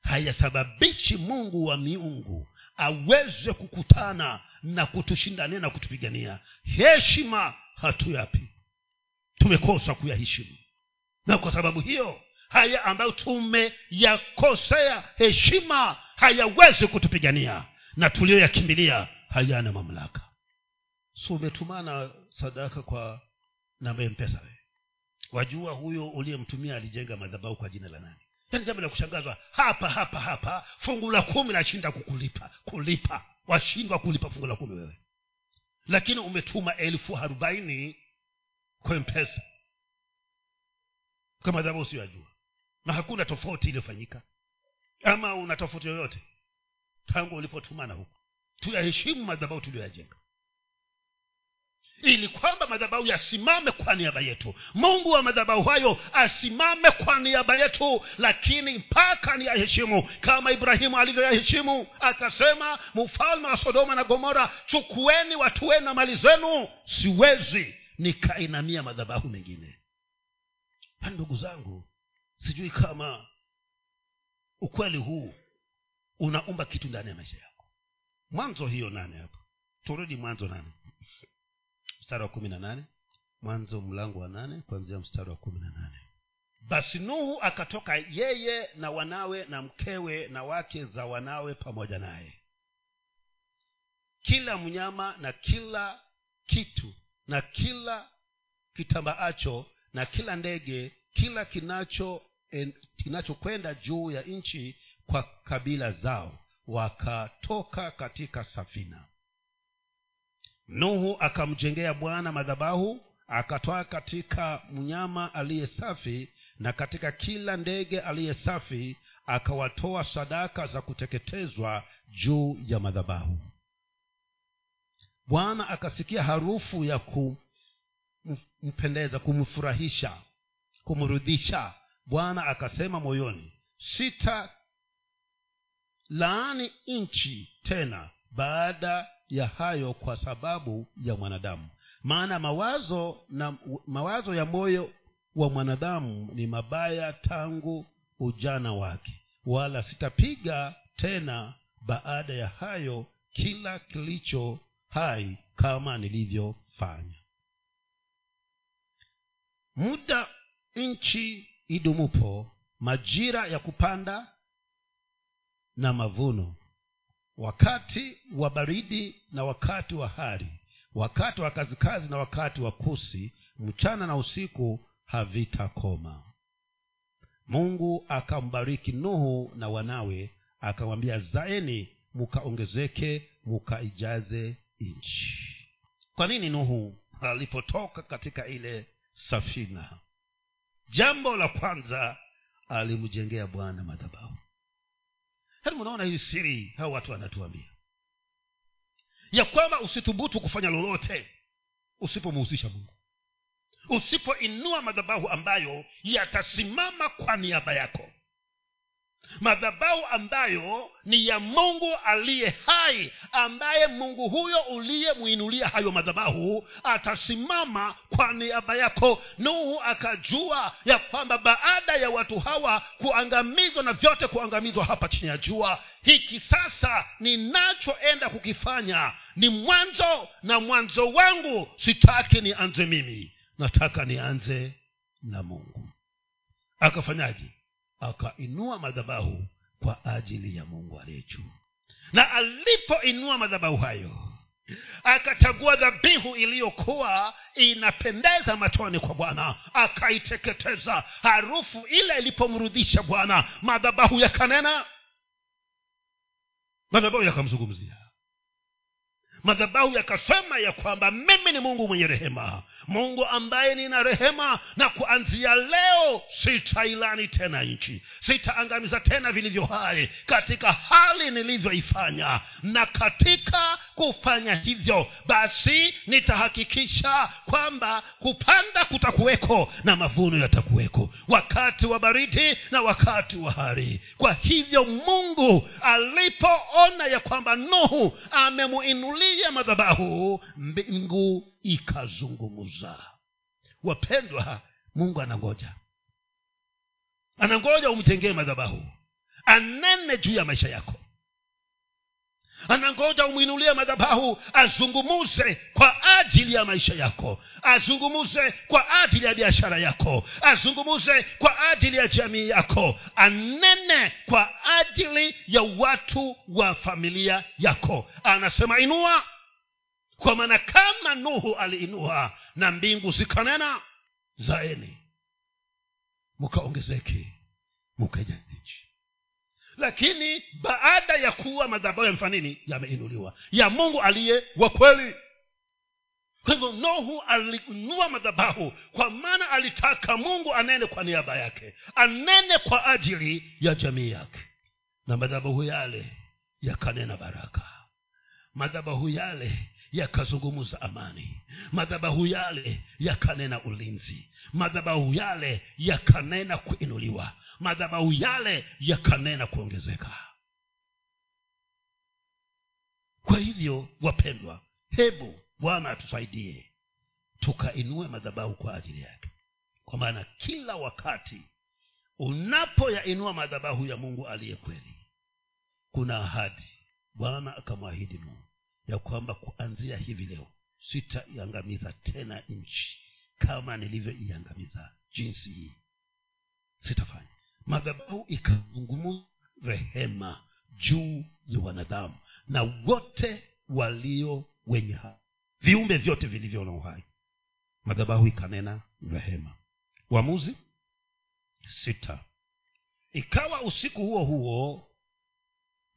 Hayasababishi mungu wa miungu aweze kukutana na kutushindania na kutupigania. Heshima hatuyapi. Tumekosa kuyaheshimu. Na kwa sababu hiyo haya ambayo tumeyakosea heshima hayawezi kutupigania. Na tuliyoyakimbilia hayana mamlaka so umetumana sadaka kwa namba mpesa we wajua huyo uliyemtumia alijenga madhabau kwa jina la nani? Yaani jambo la kushangazwa hapa hapa hapa fungu la kumi nashinda kukulipa kulipa. Washindwa kulipa fungu la kumi wewe. Lakini umetuma elfu arobaini kwa mpesa. Kwa madhabau usiyoyajua na hakuna tofauti iliyofanyika. Ama una tofauti yoyote? Tangu ulipotumana huku tuyaheshimu madhabau tuliyoyajenga ili kwamba madhabahu yasimame kwa niaba yetu. Mungu wa madhabahu hayo asimame kwa niaba yetu lakini mpaka ni yaheshimu kama ibrahimu alivyoyaheshimu akasema mfalme wa sodoma na gomora chukueni watu wenu na mali zenu. Siwezi nikainamia madhabahu mengine. Ndugu zangu sijui kama ukweli huu unaumba kitu ndani ya maisha yako. Mwanzo hiyo nane hapo turudi mwanzo nane mstari wa kumi na nane. Mwanzo mlango wa nane kuanzia mstari wa kumi na nane. Basi nuhu akatoka yeye na wanawe na mkewe na wake za wanawe pamoja naye. Kila mnyama na kila kitu na kila kitambaacho na kila ndege kila kinacho kinachokwenda juu ya nchi kwa kabila zao wakatoka katika safina nuhu akamjengea bwana madhabahu akatwaa katika mnyama aliye safi na katika kila ndege aliye safi akawatoa sadaka za kuteketezwa juu ya madhabahu. Bwana akasikia harufu ya kumpendeza kumfurahisha kumrudhisha bwana akasema moyoni sita laani nchi tena baada ya hayo kwa sababu ya mwanadamu. Maana mawazo na mawazo ya moyo wa mwanadamu ni mabaya tangu ujana wake. Wala sitapiga tena baada ya hayo kila kilicho hai kama nilivyofanya. Muda nchi idumupo majira ya kupanda na mavuno wakati wa baridi na wakati wa hari wakati wa kazikazi na wakati wa kusi mchana na usiku havitakoma. Mungu akambariki nuhu na wanawe akamwambia zaeni mukaongezeke mukaijaze nchi. Kwa nini nuhu alipotoka katika ile safina? Jambo la kwanza alimjengea bwana madhabahu yaani unaona hii siri hao watu wanatuambia. Ya kwamba usithubutu kufanya lolote usipomhusisha mungu. Usipoinua madhabahu ambayo yatasimama kwa niaba yako madhabahu ambayo ni ya mungu aliye hai ambaye mungu huyo uliyemwinulia hayo madhabahu atasimama kwa niaba yako. Nuhu akajua ya kwamba baada ya watu hawa kuangamizwa na vyote kuangamizwa hapa chini ya jua hiki sasa ninachoenda kukifanya ni mwanzo na mwanzo wangu sitaki nianze mimi nataka nianze na mungu. Akafanyaje akainua madhabahu kwa ajili ya mungu aliye juu. Na alipoinua madhabahu hayo akachagua dhabihu iliyokuwa inapendeza machoni kwa bwana akaiteketeza. Harufu ile ilipomrudhisha bwana madhabahu yakanena. Madhabahu yakamzungumzia madhabahu yakasema ya kwamba mimi ni mungu mwenye rehema. Mungu ambaye nina rehema na kuanzia leo sitailani tena nchi. Sitaangamiza tena vilivyo hai katika hali nilivyoifanya. Na katika kufanya hivyo basi nitahakikisha kwamba kupanda kutakuweko na mavuno yatakuweko. Wakati wa baridi na wakati wa hari. Kwa hivyo mungu alipoona ya kwamba nuhu amemuinulia madhabahu mbingu ikazungumza. Wapendwa mungu anangoja. Anangoja umjengee madhabahu. Anene juu ya maisha yako anangoja umwinulie madhabahu azungumuze kwa ajili ya maisha yako azungumuze kwa ajili ya biashara yako azungumuze kwa ajili ya jamii yako anene kwa ajili ya watu wa familia yako. Anasema inua. Kwa maana kama nuhu aliinua na mbingu zikanena zaeni mkaongezeke mkaja lakini baada ya kuwa madhabahu yamefanya nini? Yameinuliwa. Ya mungu aliye wa kweli. Kwa hivyo nuhu alinua madhabahu kwa maana alitaka mungu anene kwa niaba yake. Anene kwa ajili ya jamii yake. Na madhabahu yale yakanena baraka. Madhabahu yale yakazungumza amani. Madhabahu yale yakanena ulinzi. Madhabahu yale yakanena kuinuliwa. Madhabahu yale yakanena kuongezeka. Kwa hivyo wapendwa hebu bwana atusaidie. Tukainue madhabahu kwa ajili yake. Kwa maana kila wakati unapoyainua madhabahu ya mungu aliye kweli kuna ahadi. Bwana akamwahidi mungu ya kwamba kuanzia hivi leo sitaiangamiza tena nchi kama nilivyoiangamiza jinsi hii. Sitafanya. Madhabahu ikazungumza rehema juu ya wanadamu na wote walio wenye hai viumbe vyote vilivyo na uhai. Madhabahu ikanena rehema. Uamuzi? Sita. Ikawa usiku huo huo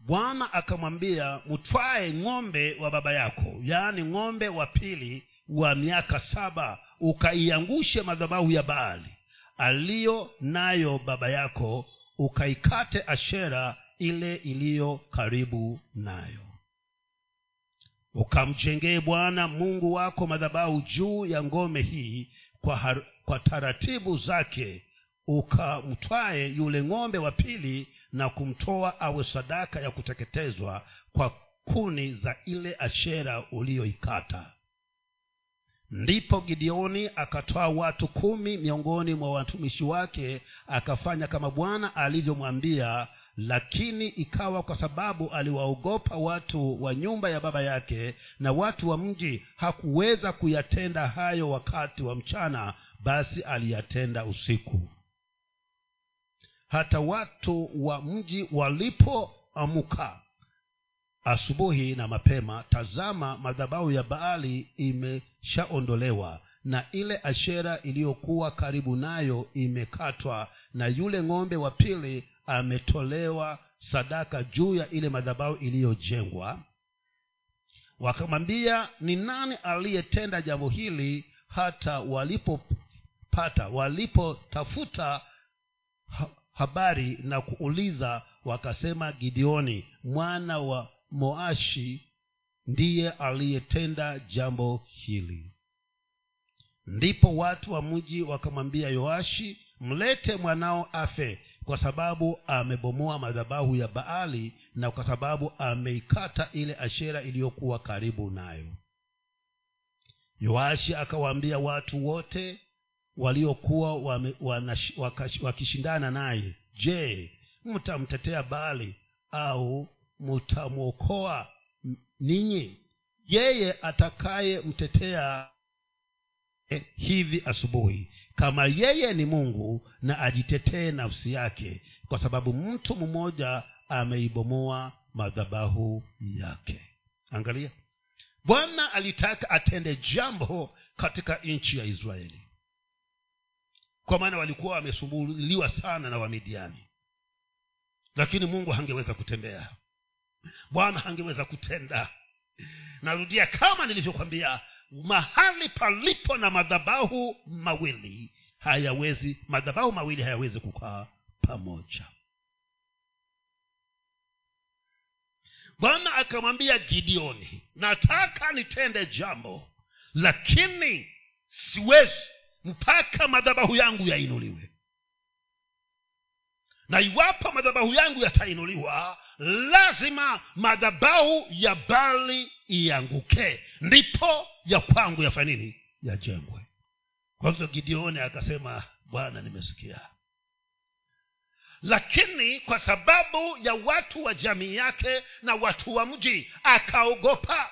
bwana akamwambia mtwae ng'ombe wa baba yako yaani ng'ombe wa pili wa miaka saba ukaiangushe madhabahu ya baali aliyo nayo baba yako ukaikate ashera ile iliyo karibu nayo. Ukamjengee bwana mungu wako madhabahu juu ya ngome hii kwa, har, kwa taratibu zake ukamtwae yule ng'ombe wa pili na kumtoa awe sadaka ya kuteketezwa kwa kuni za ile ashera uliyoikata. Ndipo gideoni akatoa watu kumi miongoni mwa watumishi wake akafanya kama bwana alivyomwambia lakini ikawa kwa sababu aliwaogopa watu wa nyumba ya baba yake na watu wa mji hakuweza kuyatenda hayo wakati wa mchana basi aliyatenda usiku hata watu wa mji walipoamka asubuhi na mapema tazama madhabahu ya baali imeshaondolewa na ile ashera iliyokuwa karibu nayo imekatwa na yule ng'ombe wa pili ametolewa sadaka juu ya ile madhabahu iliyojengwa. Wakamwambia ni nani aliyetenda jambo hili hata walipopata walipotafuta habari na kuuliza wakasema gideoni mwana wa moashi ndiye aliyetenda jambo hili. Ndipo watu wa mji wakamwambia yoashi mlete mwanao afe kwa sababu amebomoa madhabahu ya baali na kwa sababu ameikata ile ashera iliyokuwa karibu nayo. Yoashi akawaambia watu wote waliokuwa wakishindana naye. Je mtamtetea baali au mtamwokoa ninyi? Yeye atakayemtetea hivi asubuhi. Kama yeye ni mungu na ajitetee nafsi yake kwa sababu mtu mmoja ameibomoa madhabahu yake. Angalia. Bwana alitaka atende jambo katika nchi ya israeli kwa maana walikuwa wamesumbuliwa sana na wamidiani. Lakini mungu hangeweza kutembea. Bwana hangeweza kutenda. Narudia kama nilivyokwambia mahali palipo na madhabahu mawili hayawezi madhabahu mawili hayawezi kukaa pamoja. Bwana akamwambia gideoni nataka nitende jambo lakini siwezi mpaka madhabahu yangu yainuliwe. Na iwapo madhabahu yangu yatainuliwa lazima madhabahu ya bali ianguke. Ndipo ya kwangu yafanya nini? Yajengwe. Kwa hivyo gideoni akasema bwana nimesikia. Lakini kwa sababu ya watu wa jamii yake na watu wa mji akaogopa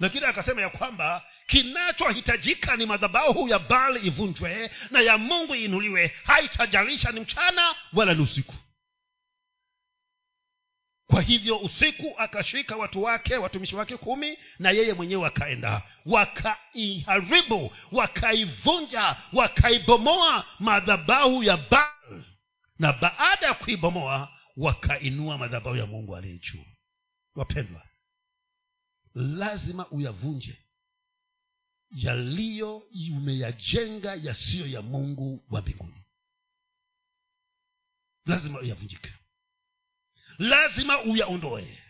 lakini akasema ya kwamba kinachohitajika ni madhabahu ya bali ivunjwe na ya mungu iinuliwe. Haitajalisha ni mchana wala ni usiku. Kwa hivyo usiku akashika watu wake watumishi wake kumi na yeye mwenyewe akaenda. Wakaiharibu wakaivunja wakaibomoa madhabahu ya baal. Na baada ya kuibomoa wakainua madhabahu ya mungu aliye juu. Wapendwa lazima uyavunje. Yaliyo umeyajenga yasiyo ya mungu wa mbinguni. Lazima uyavunjike. Lazima uyaondoe.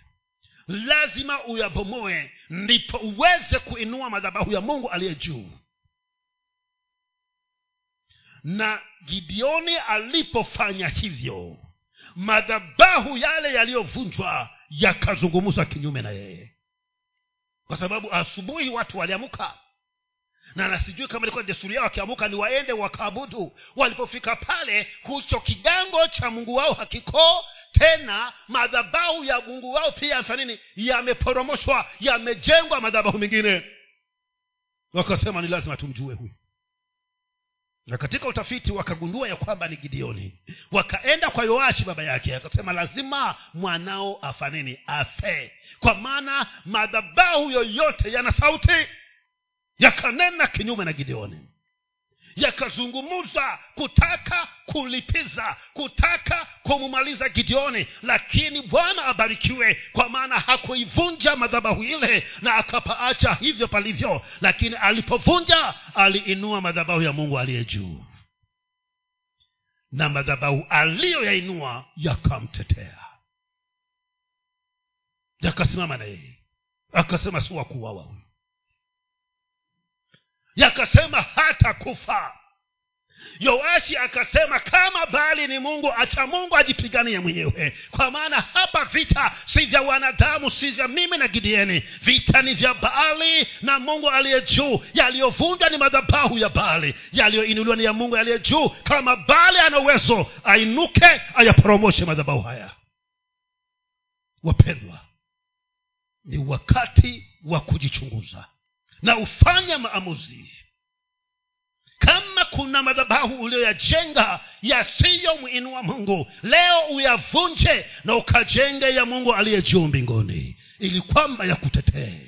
Lazima uyabomoe ndipo uweze kuinua madhabahu ya mungu aliye juu. Na gideoni alipofanya hivyo madhabahu yale yaliyovunjwa yakazungumza kinyume na yeye kwa sababu asubuhi watu waliamka. Na nasijui kama ilikuwa desturi yao wakiamuka ni waende wakaabudu. Walipofika pale hucho kigango cha mungu wao hakiko. Tena madhabahu ya mungu wao pia yamefanya nini? Yameporomoshwa yamejengwa madhabahu mengine. Wakasema ni lazima tumjue huyu na katika utafiti wakagundua ya kwamba ni gideoni. Wakaenda kwa yoashi baba yake akasema lazima mwanao afanini afe. Kwa maana madhabahu yoyote yana sauti yakanena kinyume na gideoni yakazungumza kutaka kulipiza kutaka kumumaliza gideoni. Lakini bwana abarikiwe kwa maana hakuivunja madhabahu ile na akapaacha hivyo palivyo. Lakini alipovunja aliinua madhabahu ya mungu aliye juu. Na madhabahu aliyoyainua yakamtetea. Yakasimama na yeye. Akasema si wakuwawa huyu yakasema hata kufa. Yoashi akasema kama bali ni mungu acha mungu ajipiganie mwenyewe. Kwa maana hapa vita si vya wanadamu si vya mimi na gideeni vita ni vya baali na mungu aliye juu. Yaliyovunja ni madhabahu ya baali. Yaliyoinuliwa ni ya mungu aliye juu. Kama baali ana uwezo ainuke ayaporomoshe madhabahu haya. Wapendwa ni wakati wa kujichunguza na ufanya maamuzi. Kama kuna madhabahu uliyoyajenga yasiyomwinua mungu leo uyavunje na ukajenge ya mungu aliye juu mbinguni ili kwamba yakutetee.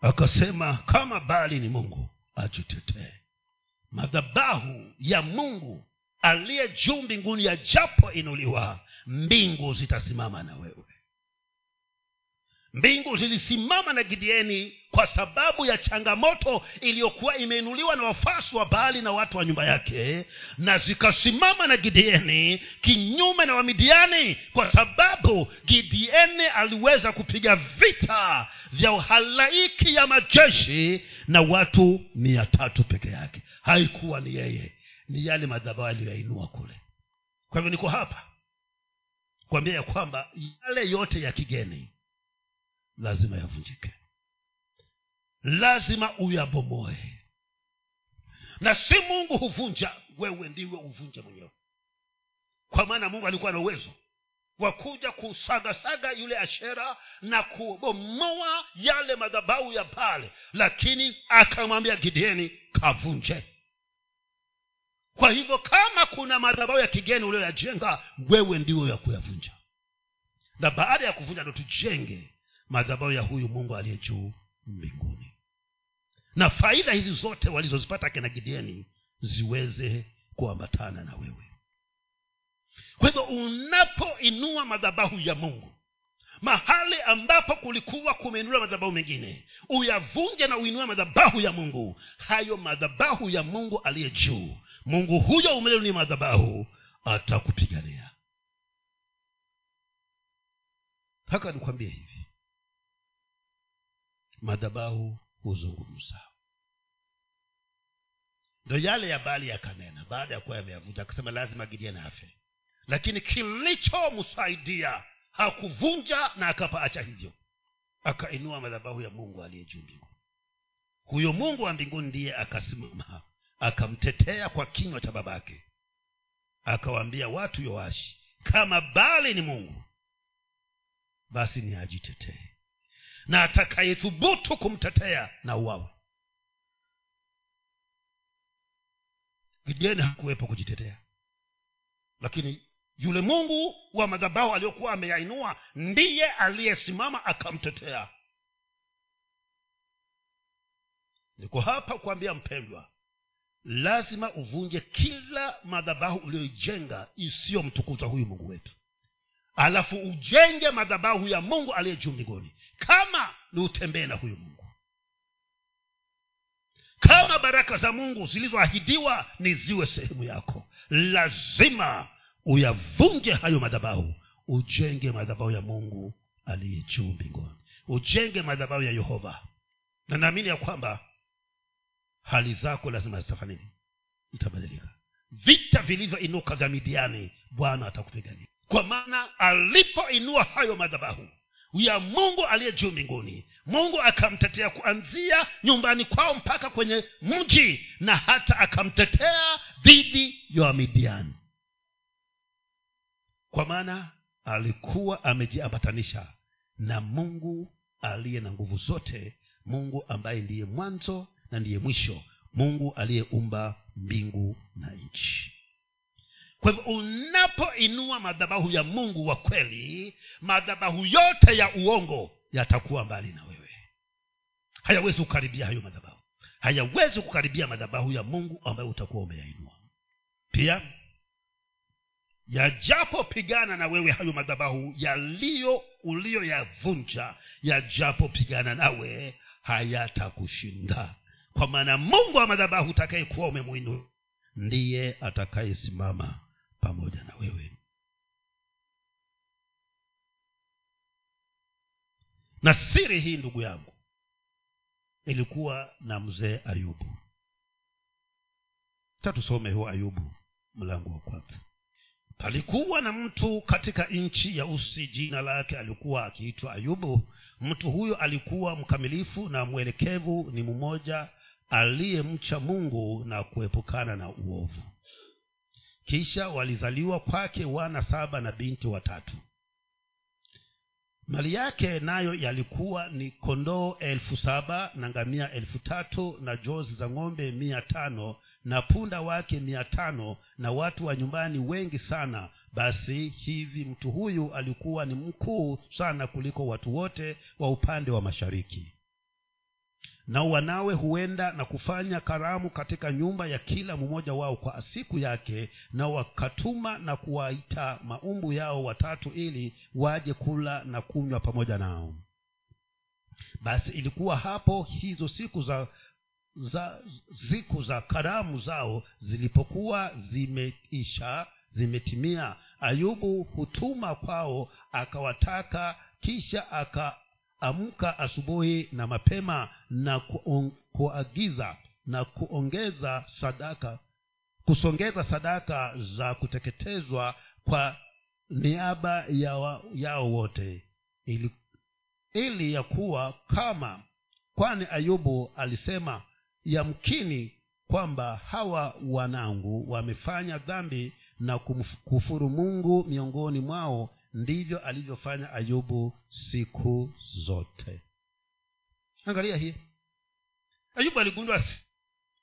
Akasema kama bali ni mungu ajitetee. Madhabahu ya mungu aliye juu mbinguni yajapoinuliwa mbingu zitasimama na wewe mbingu zilisimama na gideeni kwa sababu ya changamoto iliyokuwa imeinuliwa na wafasi wa baali na watu wa nyumba yake na zikasimama na gideeni kinyume na wamidiani kwa sababu gideeni aliweza kupiga vita vya uhalaiki ya majeshi na watu mia tatu peke yake. Haikuwa ni yeye ni yale madhabao aliyoyainua kule. Kwa hivyo niko hapa kuambia ya kwamba yale yote ya kigeni lazima yavunjike. Lazima uyabomoe. Na si mungu huvunja wewe ndiwe uvunje mwenyewe. Kwa maana mungu alikuwa na uwezo wa kuja kusagasaga yule ashera na kubomoa yale madhabau ya pale lakini akamwambia gideeni kavunje. Kwa hivyo kama kuna madhabau ya kigeni ulioyajenga wewe ndiwe ya kuyavunja. Na baada ya kuvunja ndo tujenge madhabahu ya huyu mungu aliye juu mbinguni. Na faida hizi zote walizozipata kina gideoni ziweze kuambatana na wewe. Kwa hivyo unapoinua madhabahu ya mungu mahali ambapo kulikuwa kumeinuliwa madhabahu mengine uyavunje na uinue madhabahu ya mungu hayo madhabahu ya mungu aliye juu mungu huyo umeleo ni madhabahu atakupigania. Haka nikwambie hivi madhabahu huzungumza. Ndo yale ya bali yakanena baada ya kuwa yameyavunja akasema lazima gideon afe. Lakini kilichomsaidia hakuvunja na akapaacha hivyo. Akainua madhabahu ya mungu aliye juu mbinguni. Huyo mungu wa mbinguni ndiye akasimama akamtetea kwa kinywa cha babake. Akawaambia watu yoashi kama bali ni mungu basi ni ajitetee na atakayethubutu kumtetea na uwawe gideoni hakuwepo kujitetea. Lakini yule mungu wa madhabahu aliyokuwa ameyainua ndiye aliyesimama akamtetea. Niko hapa kuambia mpendwa lazima uvunje kila madhabahu uliyoijenga isiyomtukuza huyu mungu wetu alafu ujenge madhabahu ya mungu aliye juu mbinguni. Kama ni utembee na huyu mungu. Kama baraka za mungu zilizoahidiwa ni ziwe sehemu yako. Lazima uyavunje hayo madhabahu. Ujenge madhabahu ya mungu aliye juu mbinguni. Ujenge madhabahu ya yehova. Na naamini ya kwamba hali zako lazima zitafanya nini? Zitabadilika. Vita vilivyoinuka vya midiani bwana atakupigania kwa maana alipoinua hayo madhabahu ya mungu aliye juu mbinguni mungu akamtetea kuanzia nyumbani kwao mpaka kwenye mji na hata akamtetea dhidi ya wamidiani kwa maana alikuwa amejiambatanisha na mungu aliye na nguvu zote mungu ambaye ndiye mwanzo na ndiye mwisho mungu aliyeumba mbingu na nchi kwa hivyo unapoinua madhabahu ya mungu wa kweli madhabahu yote ya uongo yatakuwa mbali na wewe. Hayawezi kukaribia hayo madhabahu. Hayawezi kukaribia madhabahu ya mungu ambayo utakuwa umeyainua. Pia yajapopigana na wewe hayo madhabahu yaliyo uliyoyavunja yajapopigana nawe hayatakushinda. Kwa maana mungu wa madhabahu utakayekuwa umemwinua ndiye atakayesimama pamoja na wewe. Na siri hii ndugu yangu ilikuwa na mzee ayubu. Tatusome huo ayubu mlango wa kwanza. Palikuwa na mtu katika nchi ya usi jina lake alikuwa akiitwa ayubu. Mtu huyo alikuwa mkamilifu na mwelekevu ni mmoja aliyemcha mungu na kuepukana na uovu kisha walizaliwa kwake wana saba na binti watatu. Mali yake nayo yalikuwa ni kondoo elfu saba na ngamia elfu tatu na jozi za ng'ombe mia tano na punda wake mia tano na watu wa nyumbani wengi sana. Basi hivi mtu huyu alikuwa ni mkuu sana kuliko watu wote wa upande wa mashariki na wanawe huenda na kufanya karamu katika nyumba ya kila mmoja wao kwa siku yake na wakatuma na kuwaita maumbu yao watatu ili waje kula na kunywa pamoja nao. Basi ilikuwa hapo hizo siku za za siku za karamu zao zilipokuwa zimeisha zimetimia. Ayubu hutuma kwao akawataka kisha akaamka asubuhi na mapema na ku, kuagiza na kuongeza sadaka kusongeza sadaka za kuteketezwa kwa niaba ya yao wote ili, ili ya kuwa kama kwani ayubu alisema yamkini kwamba hawa wanangu wamefanya dhambi na kumkufuru mungu miongoni mwao ndivyo alivyofanya ayubu siku zote. Angalia hii. Ayubu aligundua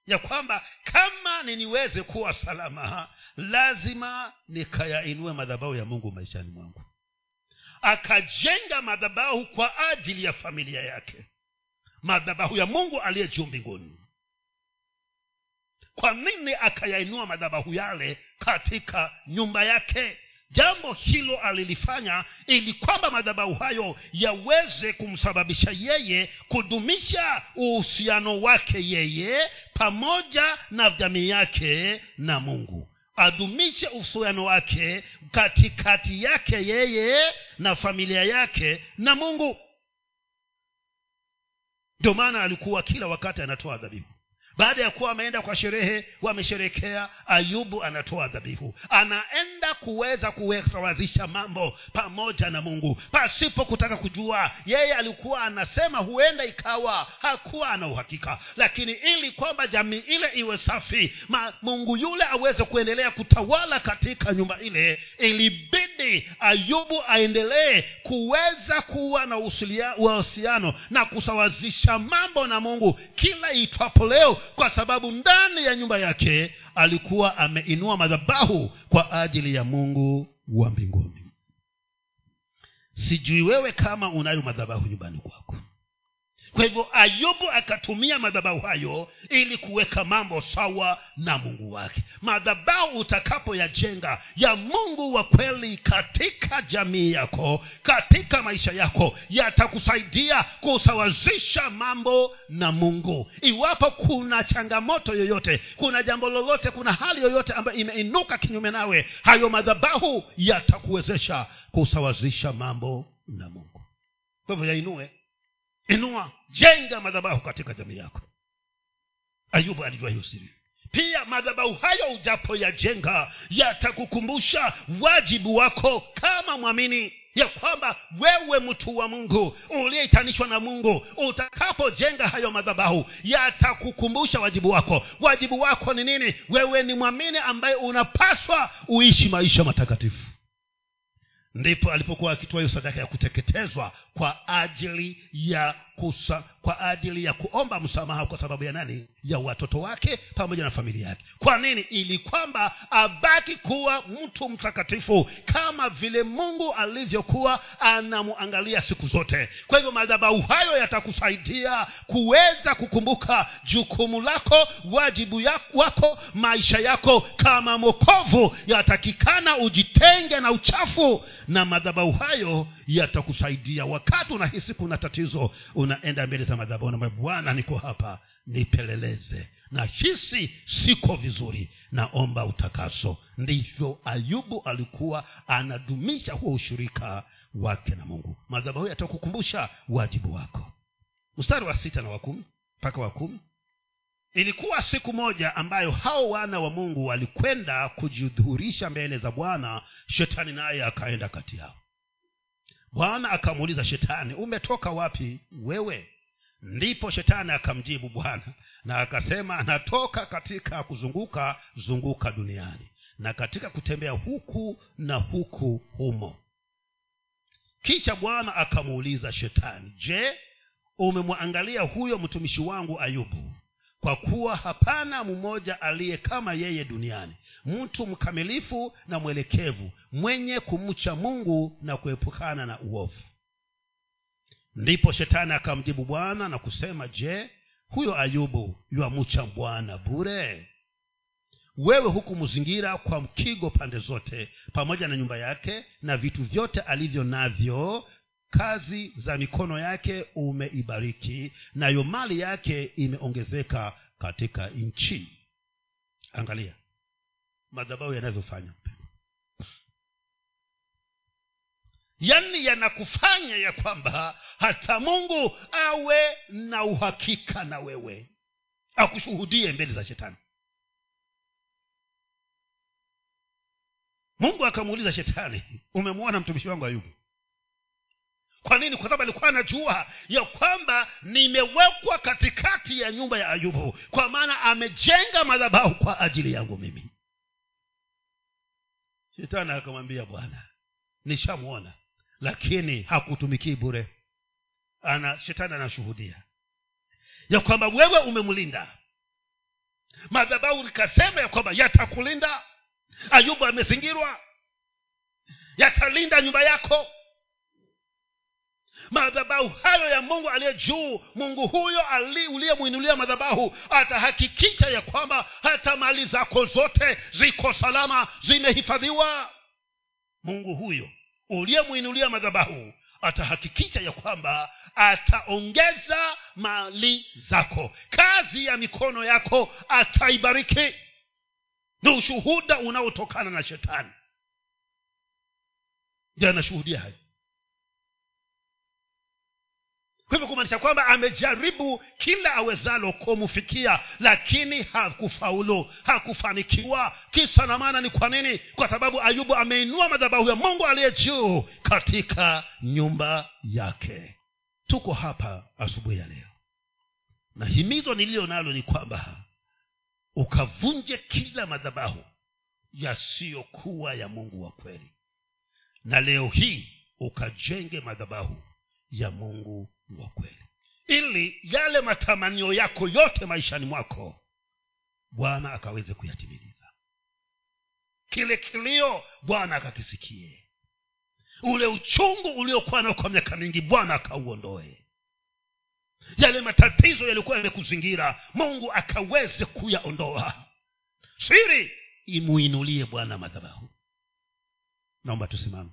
ya kwamba kama niniweze kuwa salama lazima nikayainue madhabahu ya mungu maishani mwangu. Akajenga madhabahu kwa ajili ya familia yake. Madhabahu ya mungu aliye juu mbinguni. Kwa nini akayainua madhabahu yale katika nyumba yake jambo hilo alilifanya ili kwamba madhabahu hayo yaweze kumsababisha yeye kudumisha uhusiano wake yeye pamoja na jamii yake na mungu. Adumishe uhusiano wake katikati yake yeye na familia yake na mungu. Ndio maana alikuwa kila wakati anatoa dhabihu baada ya kuwa wameenda kwa sherehe wamesherekea ayubu anatoa dhabihu. Anaenda kuweza kusawazisha mambo pamoja na mungu. Pasipo kutaka kujua yeye alikuwa anasema huenda ikawa hakuwa ana uhakika. Lakini ili kwamba jamii ile iwe safi ma, mungu yule aweze kuendelea kutawala katika nyumba ile ilibidi ayubu aendelee kuweza kuwa na uhusiano na kusawazisha mambo na mungu kila itwapo leo kwa sababu ndani ya nyumba yake alikuwa ameinua madhabahu kwa ajili ya mungu wa mbinguni. Sijui wewe kama unayo madhabahu nyumbani kwako kwa hivyo ayubu akatumia madhabahu hayo ili kuweka mambo sawa na mungu wake. Madhabahu utakapoyajenga ya mungu wa kweli katika jamii yako katika maisha yako yatakusaidia kusawazisha mambo na mungu. Iwapo kuna changamoto yoyote kuna jambo lolote kuna hali yoyote ambayo imeinuka kinyume nawe hayo madhabahu yatakuwezesha kusawazisha mambo na mungu. Kwa hivyo yainue inua jenga madhabahu katika jamii yako. Ayubu alijua hiyo siri. Pia madhabahu hayo ujapoyajenga yatakukumbusha wajibu wako kama mwamini ya kwamba wewe mtu wa mungu uliyeitanishwa na mungu utakapojenga hayo madhabahu yatakukumbusha wajibu wako. Wajibu wako ni nini? Wewe ni mwamini ambaye unapaswa uishi maisha matakatifu ndipo alipokuwa akitoa hiyo sadaka ya kuteketezwa kwa ajili ya kusa, kwa ajili ya kuomba msamaha kwa sababu ya nani? Ya watoto wake pamoja na familia yake. Kwa nini? Ili kwamba abaki kuwa mtu mtakatifu kama vile mungu alivyokuwa anamwangalia siku zote. Kwa hivyo madhabahu hayo yatakusaidia kuweza kukumbuka jukumu lako wajibu wako maisha yako kama mokovu yatakikana ujitenge na uchafu na madhabahu hayo yatakusaidia wakati unahisi kuna tatizo unaenda mbele za madhabahu na bwana niko hapa nipeleleze. Na hisi siko vizuri naomba utakaso. Ndivyo ayubu alikuwa anadumisha huo ushirika wake na mungu. Madhabahu yatakukumbusha wajibu wako. Mstari wa sita na wa mpaka wa kumi. Ilikuwa siku moja ambayo hao wana wa mungu walikwenda kujidhuhurisha mbele za bwana shetani naye akaenda kati yao bwana akamuuliza shetani umetoka wapi wewe? Ndipo shetani akamjibu bwana na akasema natoka katika kuzunguka zunguka duniani na katika kutembea huku na huku humo. Kisha bwana akamuuliza shetani je umemwangalia huyo mtumishi wangu ayubu kwa kuwa hapana mmoja aliye kama yeye duniani. Mtu mkamilifu na mwelekevu mwenye kumcha mungu na kuepukana na uovu. Ndipo shetani akamjibu bwana na kusema je huyo ayubu yuamcha bwana bure? Wewe hukumzingira kwa mkigo pande zote pamoja na nyumba yake na vitu vyote alivyo navyo kazi za mikono yake umeibariki nayo mali yake imeongezeka katika nchi. Angalia madhabahu yanavyofanya. Yaani yanakufanya ya kwamba hata mungu awe na uhakika na wewe. Akushuhudie mbele za shetani. Mungu akamuuliza shetani umemwona mtumishi wangu ayubu kwa nini? Kwa sababu alikuwa anajua ya kwamba nimewekwa katikati ya nyumba ya ayubu. Kwa maana amejenga madhabahu kwa ajili yangu mimi. Shetani akamwambia bwana nishamwona lakini hakutumikii bure. Ana shetani anashuhudia ya kwamba wewe umemlinda. Madhabahu likasema ya kwamba yatakulinda. Ayubu amezingirwa yatalinda nyumba yako madhabahu hayo ya mungu aliye juu. Mungu huyo uliyemwinulia madhabahu atahakikisha ya kwamba hata mali zako zote ziko salama zimehifadhiwa. Mungu huyo uliyemwinulia madhabahu atahakikisha ya kwamba ataongeza mali zako. Kazi ya mikono yako ataibariki. Ni ushuhuda unaotokana na shetani. Ndio anashuhudia hayo kwa hivyo kumaanisha kwamba amejaribu kila awezalo kumfikia lakini hakufaulu hakufanikiwa. Kisa na maana ni kwa nini? Kwa sababu ayubu ameinua madhabahu ya mungu aliye juu katika nyumba yake. Tuko hapa asubuhi ya leo. Na himizo niliyo nalo ni kwamba ukavunje kila madhabahu yasiyokuwa ya mungu wa kweli. Na leo hii ukajenge madhabahu ya mungu wa kweli. Ili yale matamanio yako yote maishani mwako bwana akaweze kuyatimiliza kile kilio bwana akakisikie. Ule uchungu uliokuwa nao kwa miaka mingi bwana akauondoe. Yale matatizo yaliyokuwa yamekuzingira mungu akaweze kuyaondoa. Siri imuinulie bwana madhabahu. Naomba tusimame